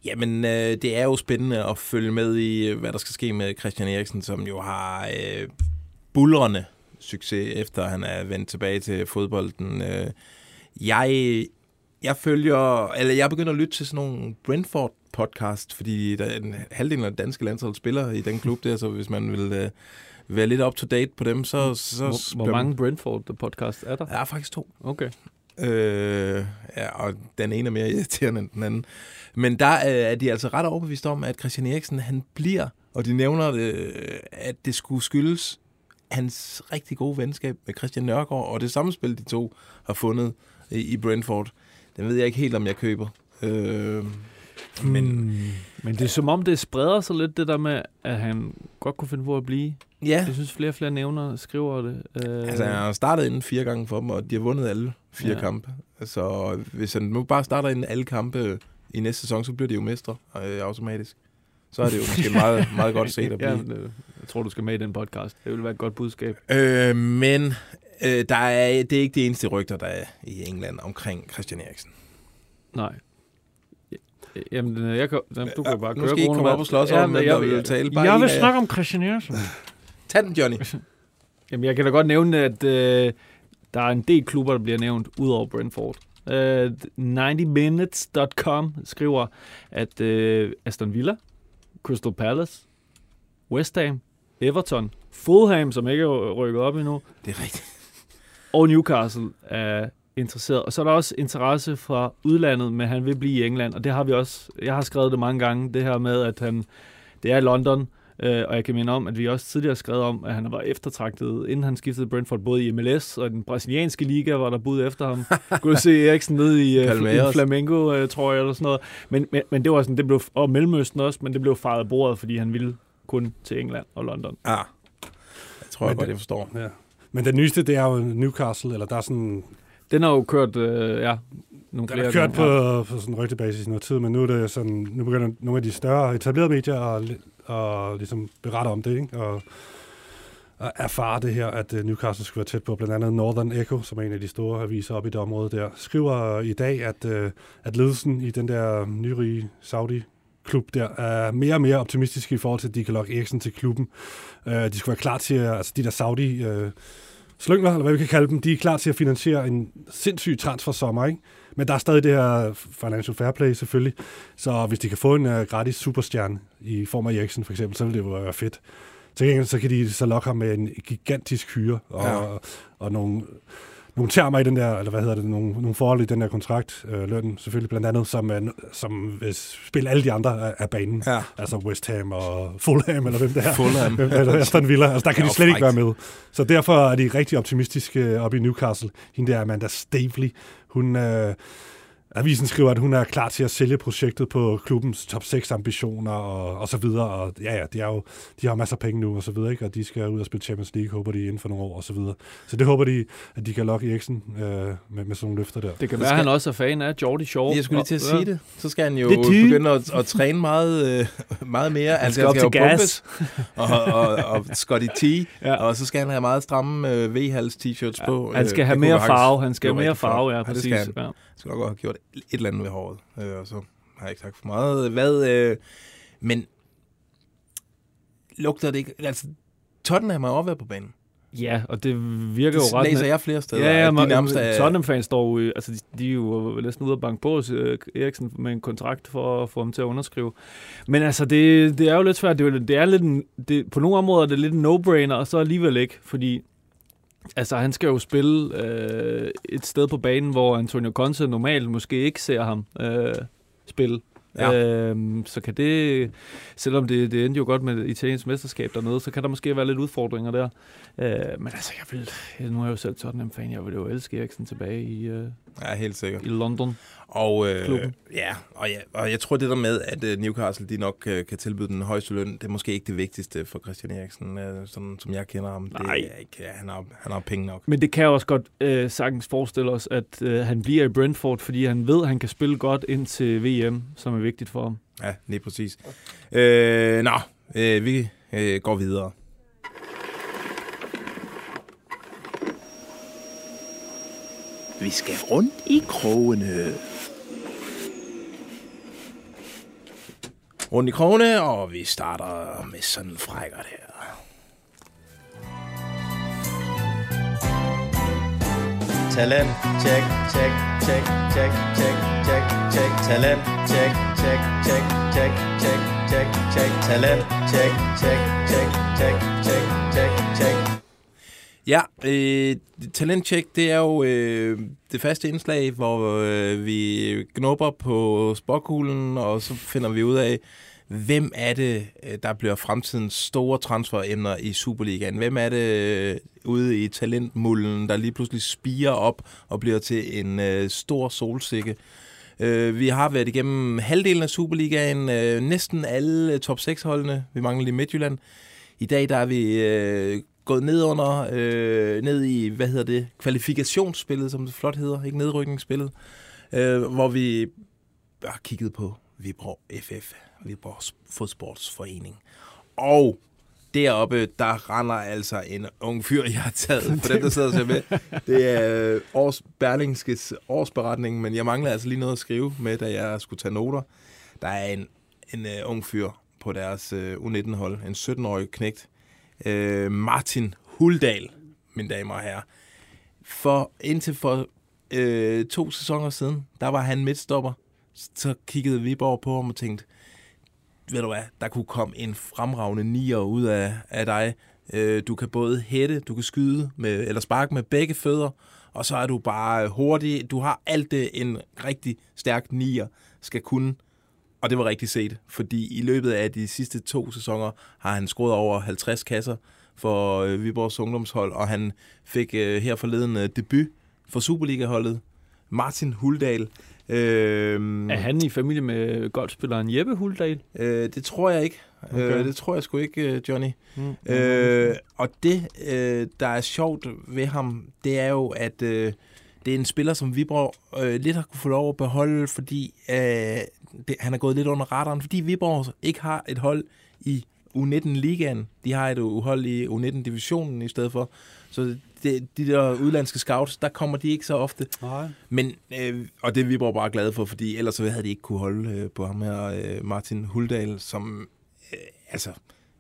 Jamen, øh, det er jo spændende at følge med i, øh, hvad der skal ske med Christian Eriksen, som jo har øh, bulrende succes, efter han er vendt tilbage til fodbolden. Øh, jeg, jeg følger, eller jeg begynder at lytte til sådan nogle Brentford-podcast, fordi der er en halvdel af danske landshold spiller i den klub der, så hvis man vil øh, være lidt up-to-date på dem, så... så Hvor, hvor mange Brentford-podcast er der? Der er faktisk to. Okay. Øh, ja, og den ene er mere irriterende end den anden. Men der øh, er de altså ret overbevist om, at Christian Eriksen, han bliver, og de nævner, det, øh, at det skulle skyldes hans rigtig gode venskab med Christian Nørgaard, og det samspil, de to har fundet i, i Brentford. Den ved jeg ikke helt, om jeg køber. Øh, Men, men det er som om, det spreder sig lidt, det der med, at han godt kunne finde på at blive. Ja. Jeg synes, flere og flere nævner skriver det. Øh, Altså, han har startet inden fire gange for dem, og de har vundet alle fire Ja. kampe. Så hvis han nu bare starter inden alle kampe i næste sæson, så bliver de jo mestre øh, automatisk. Så er det jo måske *laughs* meget, meget godt set at blive. ja, det, jeg tror, du skal med i den podcast. Det vil være et godt budskab. Øh, men øh, der er, det er ikke de eneste rygter, der er i England omkring Christian Eriksen. Nej. Jamen, øh, jeg kan, jamen, du kan jo bare nu køre skal I ikke komme op og slås om, men jeg, der vil jeg, tale. Bare Jeg vil snakke om Christian Eriksen. *laughs* Tag den, Johnny. Jamen, jeg kan da godt nævne, at øh, der er en del klubber, der bliver nævnt, ud over Brentford. Øh, 90minutes.com skriver, at øh, Aston Villa, Crystal Palace, West Ham, Everton, Fulham, som ikke er rykket op endnu, Det er rigtigt. og Newcastle er interesseret. Og så er der også interesse fra udlandet, men han vil blive i England, og det har vi også, jeg har skrevet det mange gange, det her med, at han, det er i London, øh, og jeg kan minde om, at vi også tidligere har skrevet om, at han var eftertragtet, inden han skiftede Brentford, både i MLS og i den brasilianske liga, hvor der bud efter ham. *laughs* Kunne se Eriksen ned i, øh, i Flamengo, øh, tror jeg, eller sådan noget. Men, men, men det var sådan, det blev, og Mellemøsten også, men det blev faret af bordet, fordi han ville kun til England og London. Ah, jeg tror jeg Men godt, det- jeg forstår. Ja. Men den nyeste, det er jo Newcastle, eller der er sådan... Den har jo kørt, øh, ja, nogle Den flere har kørt på, ja. på sådan en rygtebasis i noget tid, men nu er det sådan, nu begynder nogle af de større etablerede medier at, og ligesom berette om det, ikke? Og, og erfare det her, at øh, Newcastle skulle være tæt på. Blandt andet Northern Echo, som er en af de store aviser op i det område der, skriver i dag, at, øh, at ledelsen i den der nyrige Saudi klub der er mere og mere optimistiske i forhold til, at de kan lokke Eriksen til klubben. Øh, de skulle være klar til, altså de der Saudi øh, slyngler, eller hvad vi kan kalde dem, de er klar til at finansiere en sindssyg transfer-sommer, ikke? Men der er stadig det her financial fair play selvfølgelig, så hvis de kan få en uh, gratis superstjerne i form af Eriksen for eksempel, så vil det jo være fedt. Til gengæld så kan de så lokke ham med en gigantisk hyre og, Ja. og nogle, nogle termer i den der, eller hvad hedder det, nogle, nogle forhold i den der kontrakt, øh, lønnen selvfølgelig blandt andet, som, som vil spille alle de andre af, banen. Ja. Altså West Ham og Fulham, eller hvem det er. Fulham. Hvem- eller Aston Villa. Altså der kan er de slet ikke være med. Så derfor er de rigtig optimistiske oppe i Newcastle. Hende der Amanda Stavely, hun... Øh, Avisen skriver, at hun er klar til at sælge projektet på klubbens top 6 ambitioner og, og så videre. Og ja, ja, de, er jo, de har masser af penge nu og så videre, ikke? og de skal ud og spille Champions League, håber de, inden for nogle år og så videre. Så det håber de, at de kan lokke Eriksen øh, med, med sådan nogle løfter der. Det kan være, skal- han også er fan af Jordi Shaw. Jeg skulle lige til at Og- sige det. Så skal han jo begynde at, at træne meget, øh, meget mere. Han Altså, skal op til gas. pumpes. og, og, og Scotty T. Ja. Og så skal han have meget stramme øh, V-hals t-shirts på. Han skal Øh, have mere farve. Han skal have mere farve, ja, det præcis. skal han. Ja. Skal nok godt have gjort et eller andet ved håret. Øh, og så har jeg ikke sagt for meget. Hvad, øh, men lugter det ikke... Altså, Tottenham har også været på banen. Ja, og det virker Det jo ret... læser jeg flere steder, Ja, ja, de men nærmest er- Tottenham-fans står jo... Altså, de, de er jo næsten ude at banke på hos Eriksen med en kontrakt for at få ham til at underskrive. Men altså, det, det er jo lidt svært. Det er, det er lidt en, det, på nogle områder er det lidt en no-brainer, og så alligevel ikke, fordi Altså, han skal jo spille øh, et sted på banen, hvor Antonio Conte normalt måske ikke ser ham øh, spille. Ja. Øhm, så kan det, selvom det, det endte jo godt med italiensk mesterskab dernede, så kan der måske være lidt udfordringer der. Øh, men altså, jeg vil, nu er jeg jo selv Tottenham-fan, jeg vil jo elske Eriksen tilbage i, øh, Ja, helt sikkert. i London. Og, øh, Klubben. ja, og, ja, og jeg tror det der med, at øh, Newcastle de nok øh, kan tilbyde den højeste løn, det er måske ikke det vigtigste for Christian Eriksen, øh, sådan, som jeg kender ham. Det Nej. er ikke, ja, han, har, han har penge nok. Men det kan jeg også godt øh, sagtens forestille os, at øh, han bliver i Brentford, fordi han ved, at han kan spille godt ind til VM, som er vigtigt for ham. Ja, lige præcis. Øh, nå, øh, vi øh, går videre. Vi skal rundt i krogene. Rundt i krogene, og vi starter med sådan en frækkert her. Talent, check, check, check, check, check, check, check. Talent, check, check, check, check, check, check, check. Talent, check, check, check, check, check, check, check. Ja, øh, talentcheck, det er jo øh, det faste indslag, hvor øh, vi knopper på spåkuglen, og så finder vi ud af, hvem er det, øh, der bliver fremtidens store transferemner i Superligaen? Hvem er det øh, ude i talentmulden, der lige pludselig spiger op og bliver til en øh, stor solsikke? Øh, vi har været igennem halvdelen af Superligaen, øh, næsten alle top 6-holdene. Vi mangler lige Midtjylland. I dag der er vi øh, gået ned under, øh, ned i, hvad hedder det, kvalifikationsspillet, som det flot hedder, ikke nedrykningsspillet, øh, hvor vi har kigget på Viborg FF, Viborg Fodsportsforening. Og deroppe, der render altså en ung fyr, jeg har taget, for dem, der sidder og ser med. Det er øh, års, Berlingskes årsberetning, men jeg mangler altså lige noget at skrive med, da jeg skulle tage noter. Der er en, en uh, ung fyr på deres øh, uh, U19-hold, en 17-årig knægt, øh, Martin Huldal, mine damer og herrer. For indtil for øh, to sæsoner siden, der var han midtstopper. Så kiggede Viborg på ham og tænkte, ved du hvad, der kunne komme en fremragende nier ud af, af dig. Øh, du kan både hætte, du kan skyde med, eller sparke med begge fødder, og så er du bare hurtig. Du har alt det, en rigtig stærk nier skal kunne. Og det var rigtig set, fordi i løbet af de sidste to sæsoner har han scoret over 50 kasser for øh, Viborgs ungdomshold, og han fik øh, her forleden øh, debut for Superliga-holdet. Martin Huldal. Øh, Er han i familie med golfspilleren Jeppe Huldal? Øh, det tror jeg ikke. Okay. Okay. Øh, det tror jeg sgu ikke, øh, Johnny. Mm. Øh, og det, øh, der er sjovt ved ham, det er jo, at øh, det er en spiller, som Viborg øh, lidt har kunne få lov at beholde, fordi øh, det, han er gået lidt under radaren, fordi Viborg ikke har et hold i U19-ligaen. De har et uhold i U19-divisionen i stedet for. Så det, de der udlandske scouts, der kommer de ikke så ofte. Nej. Men, øh, og det er Viborg bare glade for, fordi ellers så havde de ikke kunne holde øh, på ham her, øh, Martin Huldal, som, øh, altså,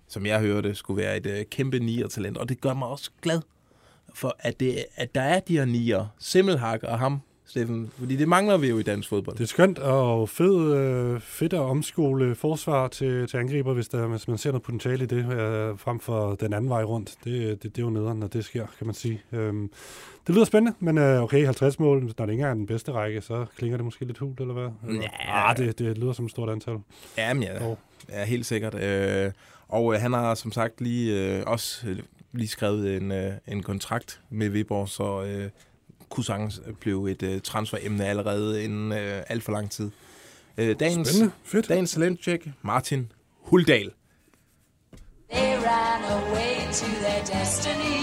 som jeg hørte, skulle være et øh, kæmpe nier-talent. Og det gør mig også glad for, at, det, at der er de her nier, Simmelhak og ham, Steffen. Fordi det mangler vi jo i dansk fodbold. Det er skønt og fed, øh, fedt at omskole forsvar til, til angriber, hvis, der, hvis man ser noget potentiale i det, øh, frem for den anden vej rundt. Det, det, det er jo nederen, når det sker, kan man sige. Øhm, det lyder spændende, men øh, okay, 50 mål, når det ikke er den bedste række, så klinger det måske lidt hult, eller hvad? Eller? Ja. Ah, det, det lyder som et stort antal. Jamen ja, ja helt sikkert. Øh, og øh, han har som sagt lige øh, også øh, lige skrevet en, øh, en kontrakt med Viborg, så øh, kunne sagtens blive et øh, transferemne allerede inden øh, alt for lang tid. Øh, dagens, Spændende. Fedt. dagens talentcheck, Martin Huldal. They ran away to their destiny.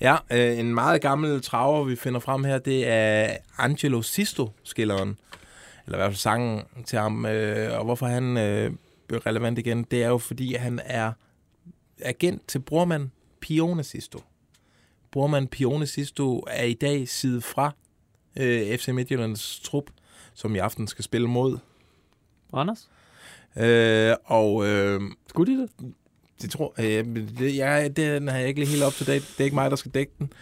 Ja, øh, en meget gammel traver, vi finder frem her, det er Angelo Sisto, skilleren. Eller i hvert fald sangen til ham. Øh, og hvorfor han øh, blev relevant igen, det er jo fordi, han er agent til brormand Pione Sisto. Brormand Pione Sisto er i dag side fra øh, FC Midtjyllands trup, som i aften skal spille mod. Randers? Øh, og... Øh, Skulle de det? Det tror jeg. Øh, det, jeg den har jeg ikke lige helt up to date. Det er ikke mig, der skal dække den.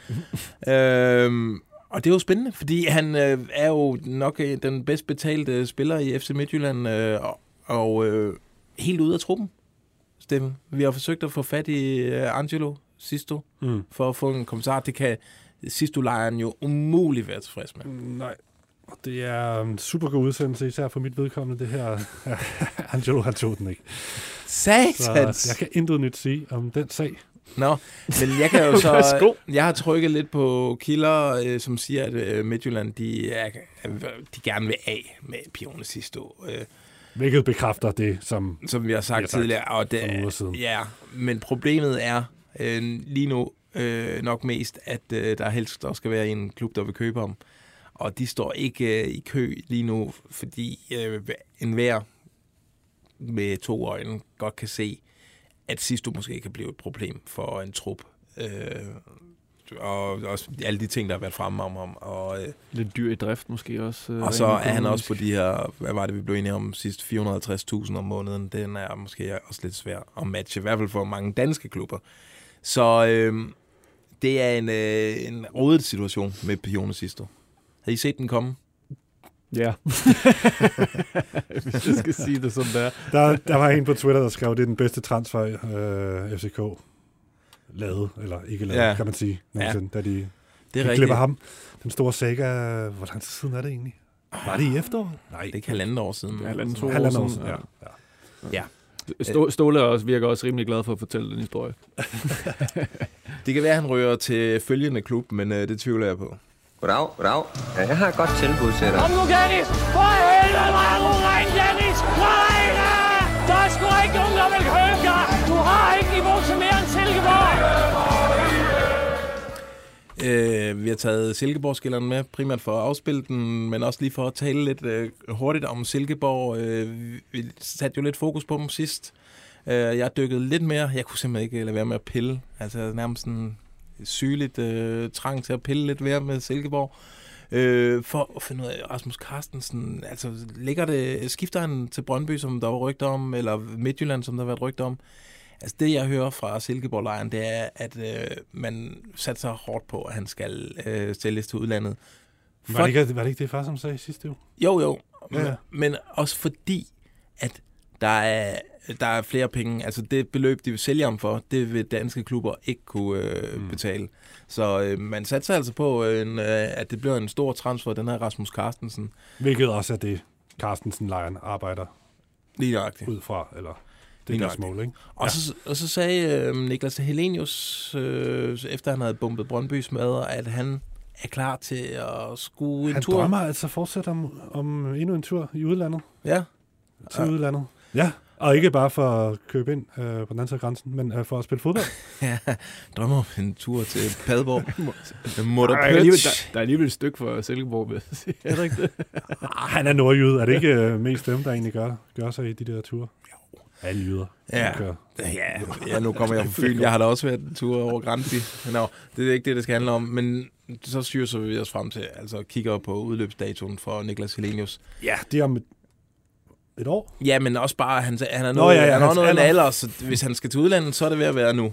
*laughs* øhm, og det er jo spændende, fordi han øh, er jo nok øh, den bedst betalte spiller i FC Midtjylland, øh, og, øh, helt ude af truppen. Steffen, vi har forsøgt at få fat i øh, Angelo Sisto, Mm. for at få en kommentar. Det kan Sisto-lejren jo umuligt være tilfreds med. Nej. Og det er en super god udsendelse, især for mit vedkommende, det her. *laughs* Angelo, han tog den ikke. Satans! Så jeg kan intet nyt sige om den sag. Nå, men jeg kan jo *laughs* så... Værsgo. jeg har trykket lidt på kilder, øh, som siger, at øh, Midtjylland, de, er, de gerne vil af med Pione Sisto. Øh, Hvilket bekræfter det, som, som vi har sagt, vi har sagt tidligere. Og det, siden. Ja, men problemet er øh, lige nu øh, nok mest, at øh, der helst der skal være en klub, der vil købe ham. Og de står ikke øh, i kø lige nu, fordi øh, enhver med to øjne godt kan se, at Sisto måske kan blive et problem for en trup. Øh, og også alle de ting, der har været fremme om ham. Og, øh, Lidt dyr i drift måske også. øh, og så er han også på de her, hvad var det, vi blev enige om sidst, 450.000 om måneden. Den er måske også lidt svær at matche, i hvert fald for mange danske klubber. Så øh, det er en, øh, en rodet situation med Pione Sisto. Havde I set den komme? Ja. *laughs* Hvis jeg skal sige det sådan der. Der, der var en på Twitter, der skrev, det er den bedste transfer, øh, FCK lavede, eller ikke lavede, Ja. kan man sige, nogensinde, Ja. da de, Det er de klipper ham. Den store saga, hvor lang tid siden er det egentlig? Var det i efteråret? Nej. Det er ikke halvandet år siden. Halvanden, to Halvandet år år siden. siden, Ja. ja. Ja. Stå, Ståle er også, virker også rimelig glad for at fortælle den historie. *laughs* Det kan være, at han rører til følgende klub, men øh, det tvivler jeg på. Goddag, goddag. Ja, jeg har et godt tilbud til dig. Kom nu, Dennis! For helvede, hvor er du ren, Dennis! Nej, da! Der er sgu ikke nogen, der vil købe dig! Du har ikke niveau til mere end Silkeborg! Øh, vi har taget Silkeborg-skilleren med, primært for at afspille den, men også lige for at tale lidt øh, hurtigt om Silkeborg. Øh, vi- vi satte jo lidt fokus på dem sidst. Øh, jeg dykkede lidt mere. Jeg kunne simpelthen ikke lade være med at pille. Altså nærmest sådan sygeligt øh, trang til at pille lidt mere med Silkeborg. Øh, for at finde ud af, Rasmus Carstensen, altså ligger det, skifter han til Brøndby, som der var rygter om, eller Midtjylland, som der været rygter om? Altså det, jeg hører fra Silkeborg-lejren, det er, at øh, man satser hårdt på, at han skal øh, sælges til udlandet. Var det, ikke, var det ikke det, far som sagde sidste uge? Jo, jo. Ja. Men, men også fordi, at der er, der er flere penge. Altså det beløb, de vil sælge ham for, det vil danske klubber ikke kunne øh, mm. betale. Så øh, man satser altså på, en, øh, at det bliver en stor transfer, den her Rasmus Carstensen. Hvilket også er det, Carstensen-lejren arbejder Lige nøjagtigt. ud fra, eller det er deres mål, ikke? Og, så, og så sagde øh, Niklas Helenius, øh, efter han havde bumpet Brøndby smadret, at han er klar til at skue en Han tur. drømmer altså fortsat om, om endnu en tur i udlandet. Ja. Til udlandet. Ja. Og ikke bare for at købe ind øh, på den anden side af grænsen, men øh, for at spille fodbold. *laughs* ja, drømmer om en tur til Padborg. *laughs* Må Der er, der, der er alligevel et stykke for Silkeborg, vil jeg sige. *laughs* Er det ikke det? Ah, han er nordjyde. Er det ikke øh, mest dem, der egentlig gør, gør sig i de der ture? Jo. Alle jyder. Ja. Ja, ja, nu kommer jeg fra Fyn. Jeg har da også været en tur over grænsen. Nå, det er ikke det, det skal handle om. Men så syr vi os frem til, altså kigger på udløbsdatoen for Niklas Helenius. Ja, det er om et, år. Ja, men også bare, han, han er Nå, noget, ja, ja, han er noget alder. alder, så hvis han skal til udlandet, så er det ved at være nu.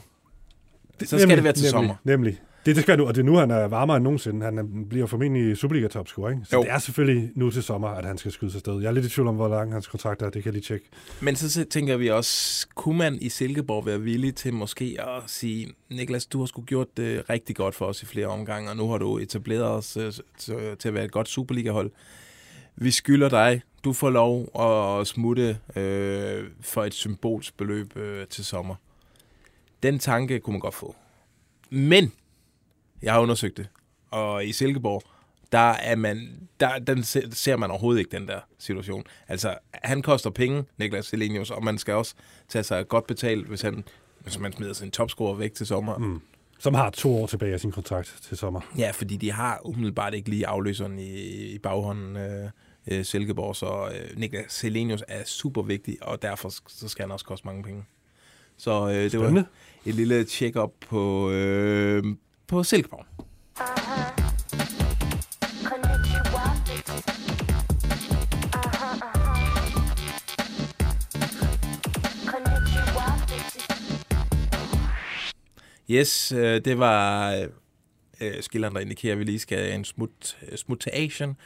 Så skal det være til nemlig, sommer. Nemlig. Det, det skal nu, og det er nu, han er varmere end nogensinde. Han er, bliver formentlig Superliga-topscorer, ikke? Så Jo. det er selvfølgelig nu til sommer, at han skal skyde sig sted. Jeg er lidt i tvivl om, hvor lang hans kontrakt er. Det kan jeg lige tjekke. Men så tænker vi også, kunne man i Silkeborg være villig til måske at sige, Niklas, du har sgu gjort det rigtig godt for os i flere omgange, og nu har du etableret os øh, til til at være et godt Superliga-hold. Vi skylder dig, du får lov at smutte øh, for et symbolsk beløb øh, til sommer. Den tanke kunne man godt få. Men, jeg har undersøgt det, og i Silkeborg, der er man, der, den ser, ser man overhovedet ikke, den der situation. Altså, han koster penge, Niklas Selenius, og man skal også tage sig godt betalt, hvis, han, hvis man smider sin topscorer væk til sommer. Mm. Som har to år tilbage af sin kontrakt til sommer. Ja, fordi de har umiddelbart ikke lige afløseren i, i baghånden, øh, øh, Silkeborg, så øh, Niklas Selenius er super vigtig, og derfor så skal han også koste mange penge. Så øh, det var Spændende. et lille check-up på, øh, på Silkeborg. Yes, øh, det var øh, skilleren, der indikerer, at vi lige skal en smut, øh, smut til Asien.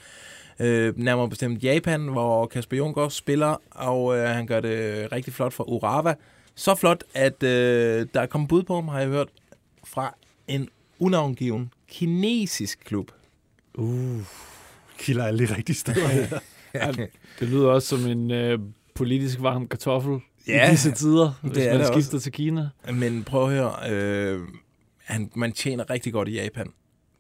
Øh, nærmere bestemt Japan, hvor Kasper Junker spiller, og øh, han gør det rigtig flot for Urawa. Så flot, at øh, der er kommet bud på ham, har jeg hørt, fra en unavngiven kinesisk klub. Uh, kilder alle de rigtige steder. *laughs* Ja, det lyder også som en øh, politisk varm kartoffel Ja, i disse tider, hvis det er man det skifter også. til Kina. Men prøv at høre, øh, han, man tjener rigtig godt i Japan.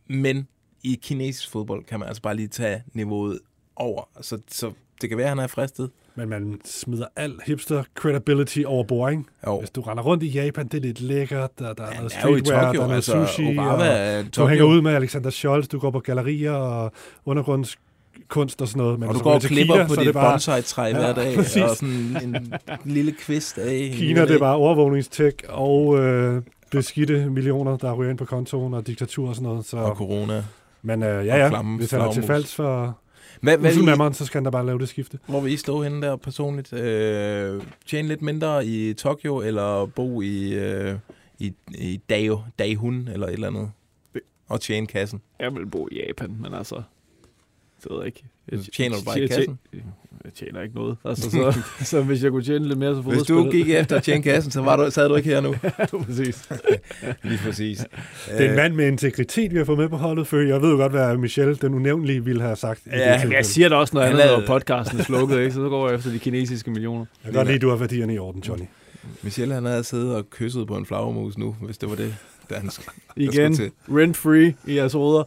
Men i kinesisk fodbold kan man altså bare lige tage niveauet over. Så, så det kan være, at han er fristet. Men man smider al hipster credibility over bord, ikke? Jo. Hvis du render rundt i Japan, det er lidt lækkert, der, der er noget jo i streetwear, Tokyo, der er noget altså, sushi, er og du Tokyo. hænger ud med Alexander Scholz, du går på gallerier og undergrundskunst og sådan noget. Men og du går og klipper Kina, på dit bare- bonsai-træ hver dag, præcis. og sådan en lille kvist af. Kina, det er bare overvågningstæk og øh, beskidte millioner, der ryger ind på kontoen og diktatur og sådan noget. Så. Og corona. Men øh, ja, ja, klamme hvis han er til falds for Hvad- hvad muselmammeren, så skal han da bare lave det skifte. Hvor vil I stå henne der personligt? Øh, tjene lidt mindre i Tokyo, eller bo i, øh, i, i Daeho, Daehun, eller et eller andet? Og tjene kassen. Jeg vil bo i Japan, men altså... Det ved jeg ikke. Jeg, Tjener du bare i kassen? Jeg, tjener ikke noget. Altså, *laughs* så, så hvis jeg kunne tjene lidt mere, så Hvis du gik efter at tjene kassen, så var du, sad du ikke her nu. *laughs* præcis. *laughs* Lige præcis. Det er en mand med integritet, vi har fået med på holdet, for jeg ved jo godt, hvad Michelle, den unævnlige, ville have sagt. i det Ja, jeg siger da også noget Han andet, når podcasten er slukket, ikke? så så går jeg efter de kinesiske millioner. Jeg kan godt lide, du har værdierne i orden, Johnny. Michelle, han havde siddet og kysset på en flagermus nu, hvis det var det, der han sk- der Igen, rent-free i jeres hoveder.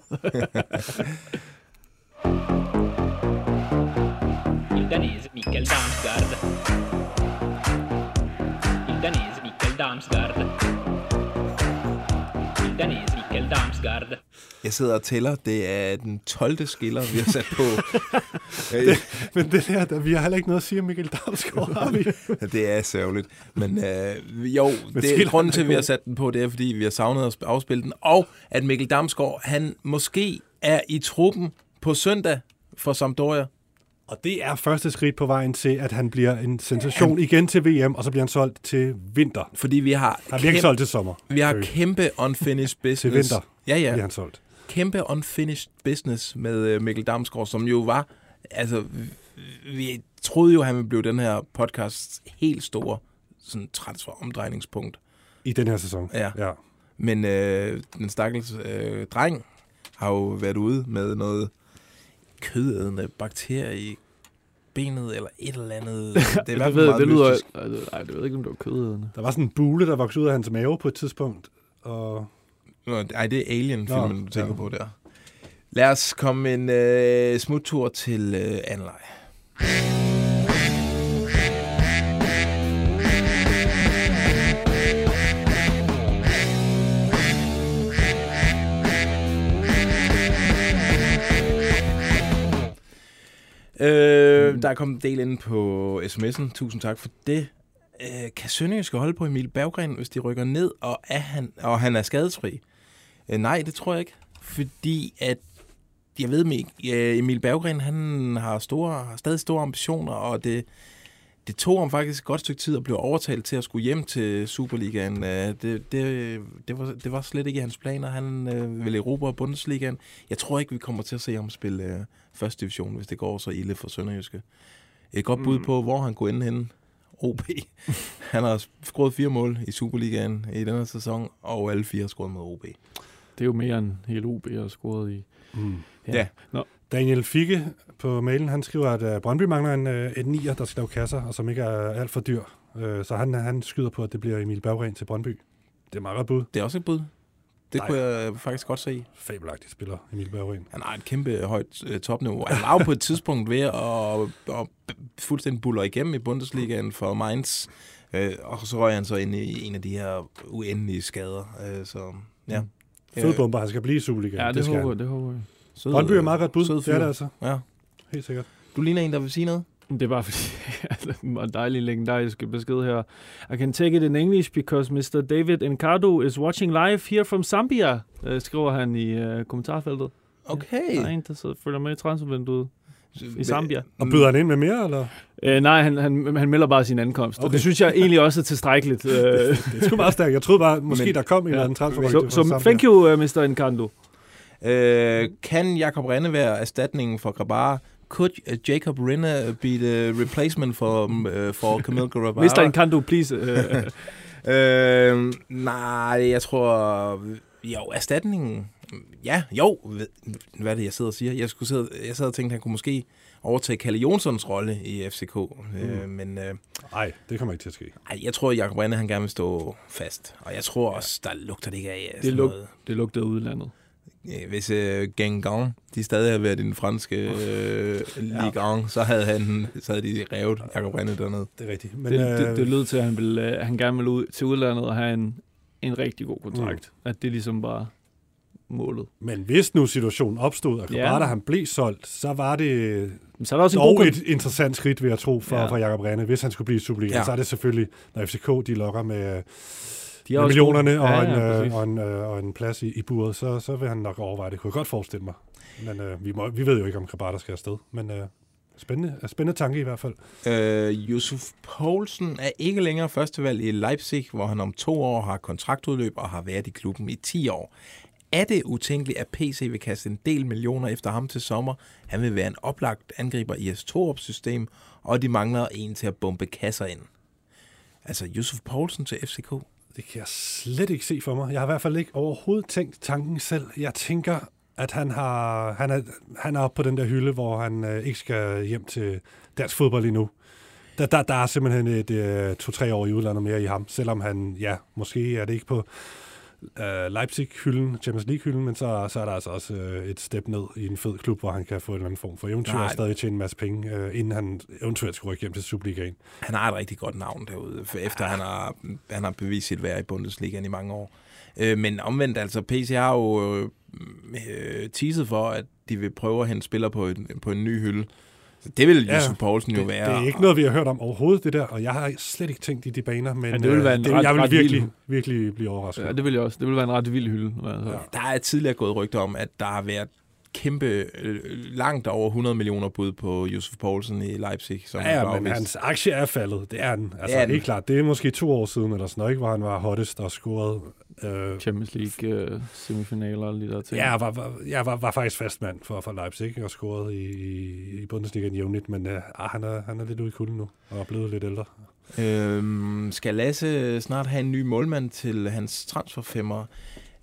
Danese Mikkel Damsgaard. Il danese Mikkel Damsgaard. Il danese Mikkel Damsgaard. Jeg sidder og tæller. Det er den 12. skiller, vi har sat på. *laughs* det, men det der, der, vi har heller ikke noget at sige om Michael Damsgaard, har vi? *laughs* det er sørgeligt. Men øh, jo, Men det er grunden til, at vi har sat den på, det er, fordi vi har savnet at afspille den. Og at Mikkel Damsgaard, han måske er i truppen på søndag for Sampdoria. Og det er første skridt på vejen til, at han bliver en sensation igen til VM, og så bliver han solgt til vinter. Fordi vi har... Han bliver ikke kæm- solgt til sommer. Vi har kæmpe unfinished *laughs* business. Til vinter Ja, ja. bliver han solgt. Kæmpe unfinished business med uh, Mikkel Damsgaard, som jo var... Altså, vi- vi troede jo, han ville blive den her podcast helt store sådan transfer-omdrejningspunkt. I den her sæson. Ja. ja. Men øh, den stakkels øh, dreng har jo været ude med noget kødædende bakterie i benet, eller et eller andet. *laughs* Det er det, ved, meget det lyder... mystisk. Ej, det- ved jeg ikke, om det var kødædende. Der var sådan en bule, der voksede ud af hans mave på et tidspunkt. Og Nå, Ej, det er Alien-filmen, Nå, du tænker ja. på der. Lad os komme en øh, smuttur til øh, anden Øh, der er kommet en del ind på sms'en. Tusind tak for det. Øh, kan Sønderjyske holde på Emil Berggren, hvis de rykker ned, og, er han, og han er skadesfri? Øh, nej, det tror jeg ikke. Fordi at jeg ved mig ikke, Emil Berggren, han har, store, har stadig store ambitioner, og det, det tog ham faktisk et godt stykke tid at blive overtalt til at skulle hjem til Superligaen. Øh, det, det, det, var, det var slet ikke i hans planer. Han øh, ville erobre Bundesligaen. Jeg tror ikke, vi kommer til at se ham spille øh, første division, hvis det går så ille for Sønderjyske. Et godt bud Mm. på, hvor han kunne ende henne. OB. *laughs* Han har scoret fire mål i Superligaen i denne sæson, og alle fire har scoret mod OB. Det er jo mere end hele OB har scoret i. Mm. Ja. Nå. Daniel Fikke på mailen, han skriver, at uh, Brøndby mangler en, uh, et nier, der skal lave kasser, og som ikke er alt for dyr. Uh, så han, han skyder på, at det bliver Emil Berggren til Brøndby. Det er meget godt bud. Det er også et bud. Det Nej. kunne jeg faktisk godt se. Fabelagtig spiller, Emil Berggren. Han har et kæmpe højt øh, topniveau. Han var jo på et tidspunkt ved at, at, at fuldstændig buller igennem i Bundesligaen for Mainz. Øh, og så røg han så ind i en af de her uendelige skader. Øh, så ja. Fed bomber, han skal blive i Superligaen. Ja, det, skal håber, han. det håber jeg. Sød, Brøndby er meget godt bud. sød Det er fyr. det altså. Ja. Helt sikkert. Du ligner en, der vil sige noget. Det er bare fordi, *laughs* altså, en dejlig legendarisk besked her. I can take it in English because Mr. David Encardo is watching live here from Zambia, øh, skriver han i øh, kommentarfeltet. Okay. Der er en, der sidder, følger med i transfervinduet i Zambia. Og byder han ind med mere, eller? Øh, nej, han, han, han melder bare sin ankomst, okay. og det synes jeg egentlig også er tilstrækkeligt. *laughs* Øh, Det er sgu meget stærkt. Jeg troede bare, måske Men- der kom en eller anden transfer. så, så thank you, uh, Mr. Encanto. Øh, kan Jakob Renne være erstatningen for Grabara? Could uh, Jacob Renne be the replacement for, uh, for *laughs* Camille Grabara? Mr. Encanto, please. *laughs* Øh, nej, jeg tror... Jo, erstatningen... Ja, jo. Hvad er det, jeg sidder og siger? Jeg, skulle sidde, jeg sad og tænkte, han kunne måske overtage Kalle Jonssons rolle i FCK. Mm. Øh, men øh, Nej, det kommer ikke til at ske. ej, jeg tror, at Jacob Renne, han gerne vil stå fast. Og jeg tror også, der lugter det ikke af det, lug, noget. det lugtede udlandet. Øh, Hvis øh, Gengang, de stadig havde været i den franske øh, Ligue 1, så havde, han, så havde de revet Jacob Renne dernede. Det er rigtigt. Men, det, det, det lød til, at han, ville, øh, han gerne ville ud til udlandet og have en, en rigtig god kontrakt. Mm. At det ligesom bare målet. Men hvis nu situationen opstod, og Ja. Grabara han blev solgt, så var det Men så er der også en dog god... et interessant skridt, vil jeg tro, for, Ja. ja. for Jakob Rene. Hvis han skulle blive Ja. ja. så er det selvfølgelig, når FCK de lokker med, De med også millionerne gode. og, Ja, ja, en, øh, og, en, øh, og en plads i, i buret, så, så vil han nok overveje det. Kunne jeg godt forestille mig. Men øh, vi, må, vi ved jo ikke, om Grabara skal afsted. Men øh, spændende, spændende tanke i hvert fald. Øh, Yusuf Poulsen er ikke længere førstevalg i Leipzig, hvor han om to år har kontraktudløb og har været i klubben i 10 år. Er det utænkeligt, at PC vil kaste en del millioner efter ham til sommer? Han vil være en oplagt angriber i S2 system, og de mangler en til at bombe kasser ind. Altså Yusuf Poulsen til FCK? Det kan jeg slet ikke se for mig. Jeg har i hvert fald ikke overhovedet tænkt tanken selv. Jeg tænker, at han, har, han, er, han er oppe på den der hylde, hvor han øh, ikke skal hjem til dansk fodbold endnu. Der, der, der er simpelthen et øh, to-tre år i udlandet mere i ham, selvom han, ja, måske er det ikke på øh, Leipzig-hylden, Champions League-hylden, men så, så er der altså også øh, et step ned i en fed klub, hvor han kan få en eller anden form for eventyr Nej. og stadig tjene en masse penge, øh, inden han eventuelt skulle rykke hjem til Superligaen. Han har et rigtig godt navn derude, for efter han har, han har bevist sit værd i Bundesligaen i mange år. Øh, men omvendt, altså PC har jo øh, øh, teaset for, at de vil prøve at hente spillere på en, på en ny hylde. Det vil ja, Yusuf Poulsen jo det, være. Det er ikke noget, vi har hørt om overhovedet, det der, og jeg har slet ikke tænkt i de baner, men Ja, det vil være en øh, ret- jeg vil virkelig, vild- virkelig blive overrasket. Ja, det vil jeg også. Det vil være en ret vild hylde. Altså. Ja. Der er tidligere gået rygter om, at der har været kæmpe, øh, langt over 100 millioner bud på Yusuf Poulsen i Leipzig. Som Ja, ja, men hans aktie er faldet. Det er den. Altså, den. helt klart. Det er måske to år siden, eller sådan noget, ikke, hvor han var hottest og scorede. Øh, Champions League uh, semifinaler og de der ting. ja, jeg var, var, jeg var, var faktisk fastmand for, for Leipzig ikke, og scorede i, i, i Bundesligaen jævnligt, men øh, ah, han, er, han er lidt ude i kulden nu, og er blevet lidt ældre. Øhm, skal Lasse snart have en ny målmand til hans transferfemmer?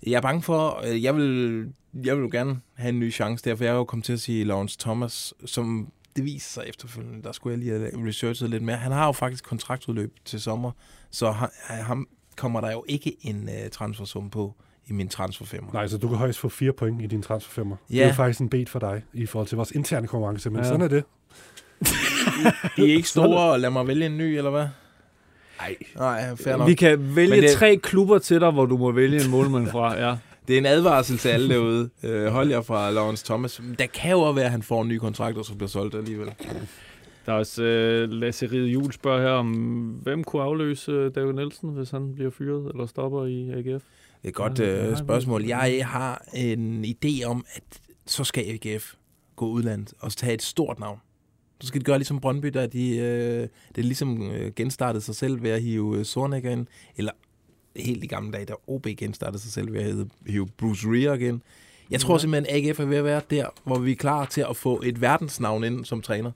Jeg er bange for, øh, jeg vil, jeg vil jo gerne have en ny chance der, for jeg er jo kommet til at sige Lawrence Thomas, som det viser sig efterfølgende. Der skulle jeg lige have researchet lidt mere. Han har jo faktisk kontraktudløb til sommer, så han, ham kommer der jo ikke en uh, transfersum på i min transferfemmer. Nej, så du kan højst få fire point i din transferfemmer. Det Ja. er jo faktisk en bet for dig i forhold til vores interne konkurrence, men Ja. sådan er det. *laughs* De er ikke store, og lad mig vælge en ny, eller hvad? Nej. Nej, fair nok. Vi kan vælge Men det- tre klubber til dig, hvor du må vælge en målmand fra. *laughs* Ja. det er en advarsel til alle derude. Øh, hold jer fra Lawrence Thomas. Der kan jo også være, at han får en ny kontrakt, og så bliver solgt alligevel. Der er også uh, Lasse Ride Jul spørger her om, hvem kunne afløse øh, David Nielsen, hvis han bliver fyret eller stopper i AGF? Det er et godt Ja, øh, spørgsmål. Jeg har en idé om, at så skal AGF gå udlandet og tage et stort navn. Så skal de gøre ligesom Brøndby, der de, øh, det er ligesom øh, genstartede sig selv ved at hive øh, Sornikker ind, eller helt i gamle dage, der OB genstartede sig selv ved at hive- Bruce Rea igen. Jeg tror Ja. simpelthen, at AGF er ved at være der, hvor vi er klar til at få et verdensnavn ind som træner.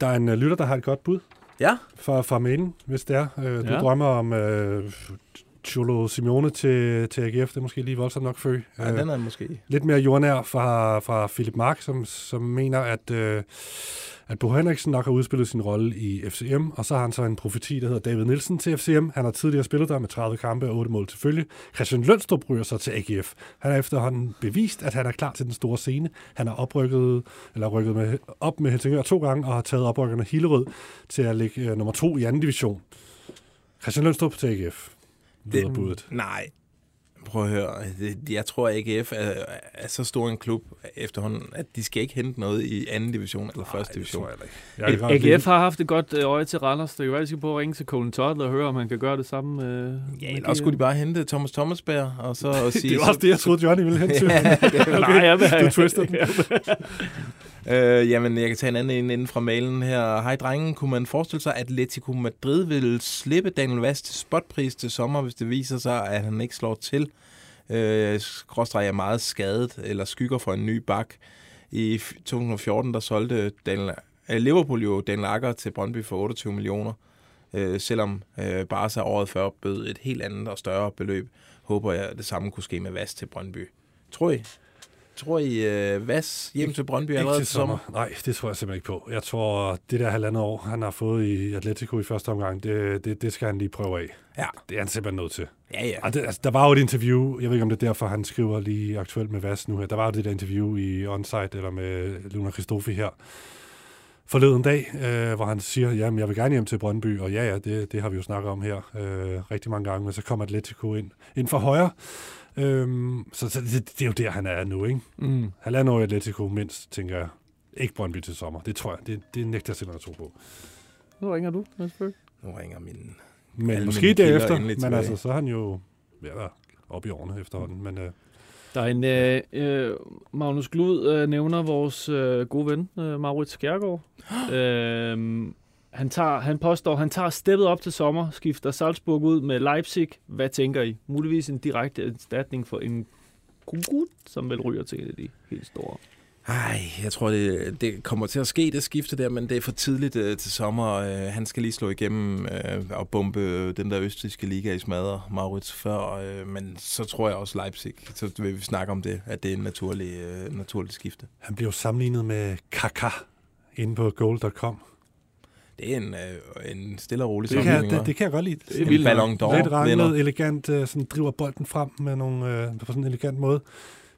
Der er en uh, lytter, der har et godt bud. Ja. Fra, fra mailen, hvis det er. Uh, du Ja. drømmer om uh, Cholo Simeone til, til AGF. Det er måske lige voldsomt nok fø. Ja, den er måske. Lidt mere jordnær fra, fra Philip Mark, som, som mener, at, uh, at Bo Henriksen nok har udspillet sin rolle i FCM, og så har han så en profeti, der hedder David Nielsen til FCM. Han har tidligere spillet der med 30 kampe og 8 mål til følge. Christian Lønstrup ryger så til AGF. Han har efterhånden bevist, at han er klar til den store scene. Han har oprykket, eller rykket med, op med Helsingør to gange, og har taget oprykkerne Hillerød til at ligge uh, nummer to i anden division. Christian Lønstrup til AGF. Det budet. Nej. Prøv at høre. Det- Jeg tror, at AGF er, er så stor en klub efterhånden, at de skal ikke hente noget i anden division eller første division. AGF har haft et godt øh, øje til Randers. Det kan være, at de skal prøve at ringe til Colin Todd og høre, om han kan gøre det samme. Øh, Ja, eller også skulle de bare hente Thomas Thomasberg, og så og *laughs* sige... Det var også det, jeg troede, Johnny ville hen til. *laughs* det Okay, Nej, jeg vil- du twistede den. *laughs* øh, jamen, jeg kan tage en anden en inden fra mailen her. Hej drengen, kunne man forestille sig, at Atletico Madrid vil slippe Daniel Vast til spotpris til sommer, hvis det viser sig, at han ikke slår til? Øh, skråstreg er meget skadet, eller skygger for en ny bak. I 2014, der solgte Daniel, øh, Liverpool jo Daniel Akker til Brøndby for 28 millioner. Øh, selvom øh, Barca året før bød et helt andet og større beløb, håber jeg, at det samme kunne ske med Vast til Brøndby. Tror I? Tror I øh, Vas hjem til Brøndby allerede til sommer? Nej, det tror jeg simpelthen ikke på. Jeg tror, det der halvandet år, han har fået i Atletico i første omgang, det, det, det skal han lige prøve af. Ja. Det er han simpelthen nødt til. Ja, ja. Og det, altså, der var jo et interview, jeg ved ikke, om det er derfor, han skriver lige aktuelt med Vas nu her. Der var jo det der interview i Onsite, eller med Luna Christofi her, forleden dag, øh, hvor han siger, jamen jeg vil gerne hjem til Brøndby, og ja, ja, det, det har vi jo snakket om her øh, rigtig mange gange, men så kommer Atletico ind, ind fra højre. Øhm, så så det, det, er jo der, han er nu, ikke? Mm. Halvandet år i Atletico mindst, tænker jeg. Ikke Brøndby til sommer. Det tror jeg. Det, det nægter jeg simpelthen at tro på. Nu ringer du, Mads Bøge. Nu ringer min... Men alle måske derefter. Men tilbage. altså, så er han jo ved at være oppe i årene efterhånden. Men øh, Der er en, øh, øh, Magnus Glud øh, nævner vores øh, gode ven, øh, Maurits Skjærgaard. *gasps* øh, han, tager, han påstår, han tager steppet op til sommer, skifter Salzburg ud med Leipzig. Hvad tænker I? Muligvis en direkte erstatning for en Kugut, som vel ryger til de helt store. Ej, jeg tror, det, det kommer til at ske, det skifte der, men det er for tidligt øh, til sommer. Øh, han skal lige slå igennem øh, og bombe den der østrigske liga i smadre, Maurits, før. Øh, men så tror jeg også Leipzig, så vil vi snakke om det, at det er en naturlig, øh, naturlig skifte. han bliver jo sammenlignet med Kaka inde på goal.com. Det er en, øh, en stille og rolig Det kan, det, det kan jeg godt lide. Det er. En Ballon d'Or Lidt ranglet, elegant, øh, sådan driver bolden frem med nogle, øh, på sådan en elegant måde.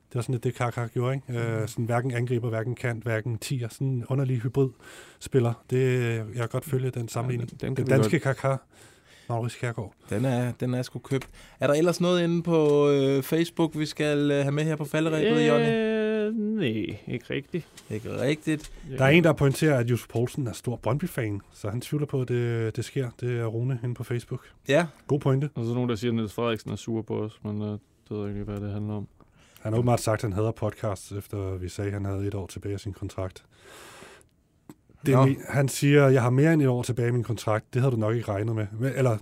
Det var sådan lidt det, Kaka gjorde, ikke? Øh, sådan hverken angriber, hverken kant, hverken tier. Sådan en underlig hybrid spiller. Det, jeg kan godt følge den sammenligning. den Ja, kan den vi danske godt- Kaka, Maurice Kjærgaard. Den er, den er sgu købt. Er der ellers noget inde på øh, Facebook, vi skal øh, have med her på falderæbet, Jonny? Øh, nej, ikke rigtigt. Ikke rigtigt. Der er en, der pointerer, at Josef Poulsen er stor Brøndby-fan, så han tvivler på, at det, det sker. Det er Rune inde på Facebook. Ja. God pointe. Og så nogen, der siger, at Niels Frederiksen er sur på os, men øh, det ved jeg ikke, hvad det handler om. Han har åbenbart sagt, at han hader podcasts, efter vi sagde, at han havde et år tilbage af sin kontrakt. Det er min, han siger, jeg har mere end et år tilbage i min kontrakt. Det havde du nok ikke regnet med. Eller,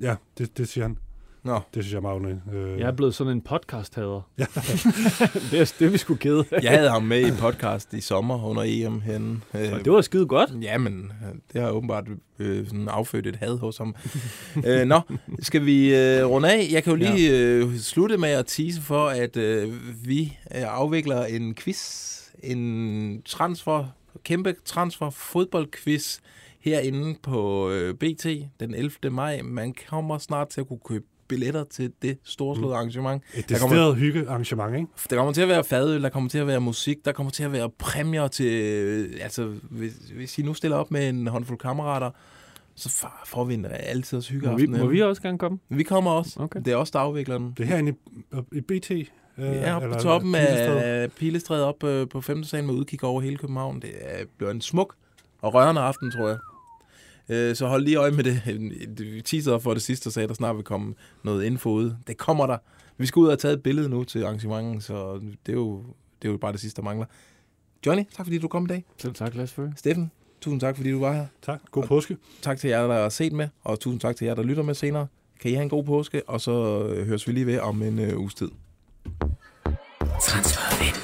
ja, det, det siger han. Nå. Det synes jeg er Magne. Øh, Jeg er blevet sådan en podcast-hader. *laughs* Ja. *laughs* det, er, det vi sgu kede. Jeg havde ham med i podcast i sommer under EM henne. Øh, Og det var skide godt. Jamen, øh, det har åbenbart øh, sådan affødt et had hos ham. *laughs* øh, nå, skal vi øh, runde af? Jeg kan jo lige øh, slutte med at tease for, at øh, vi øh, afvikler en quiz. En transfer, kæmpe transfer fodboldquiz herinde på øh, BT den 11. maj. Man kommer snart til at kunne købe billetter til det storslåede Mm. arrangement. Et Der kommer- decideret hyggearrangement, ikke? der kommer til at være fadøl, der kommer til at være musik, der kommer til at være præmier til... øh, Altså, hvis, hvis I nu stiller op med en håndfuld kammerater, så får vi en altid også Må vi, hyggeaften. må vi også gerne komme? Vi kommer også. Okay. Det er også der afvikler den. Det er herinde i, i BT. Øh, Ja, oppe på toppen af Pilestræde op øh, på 5. sal med udkig over hele København. Det er- bliver en smuk og rørende aften, tror jeg. Øh, Så hold lige øje med det. Vi teaser for det sidste og sagde, at der snart vil komme noget info ud. Det kommer der. Vi skal ud og have taget et billede nu til arrangementet, så det er jo, det er jo bare det sidste, der mangler. Johnny, tak fordi du kom i dag. Selv tak, Lars Føge. Steffen, tusind tak fordi du var her. Tak. God påske. Tak til jer, der har set med, og tusind tak til jer, der lytter med senere. Kan I have en god påske, og så øh, høres vi lige ved om en øh, uges tid. Transfervindue.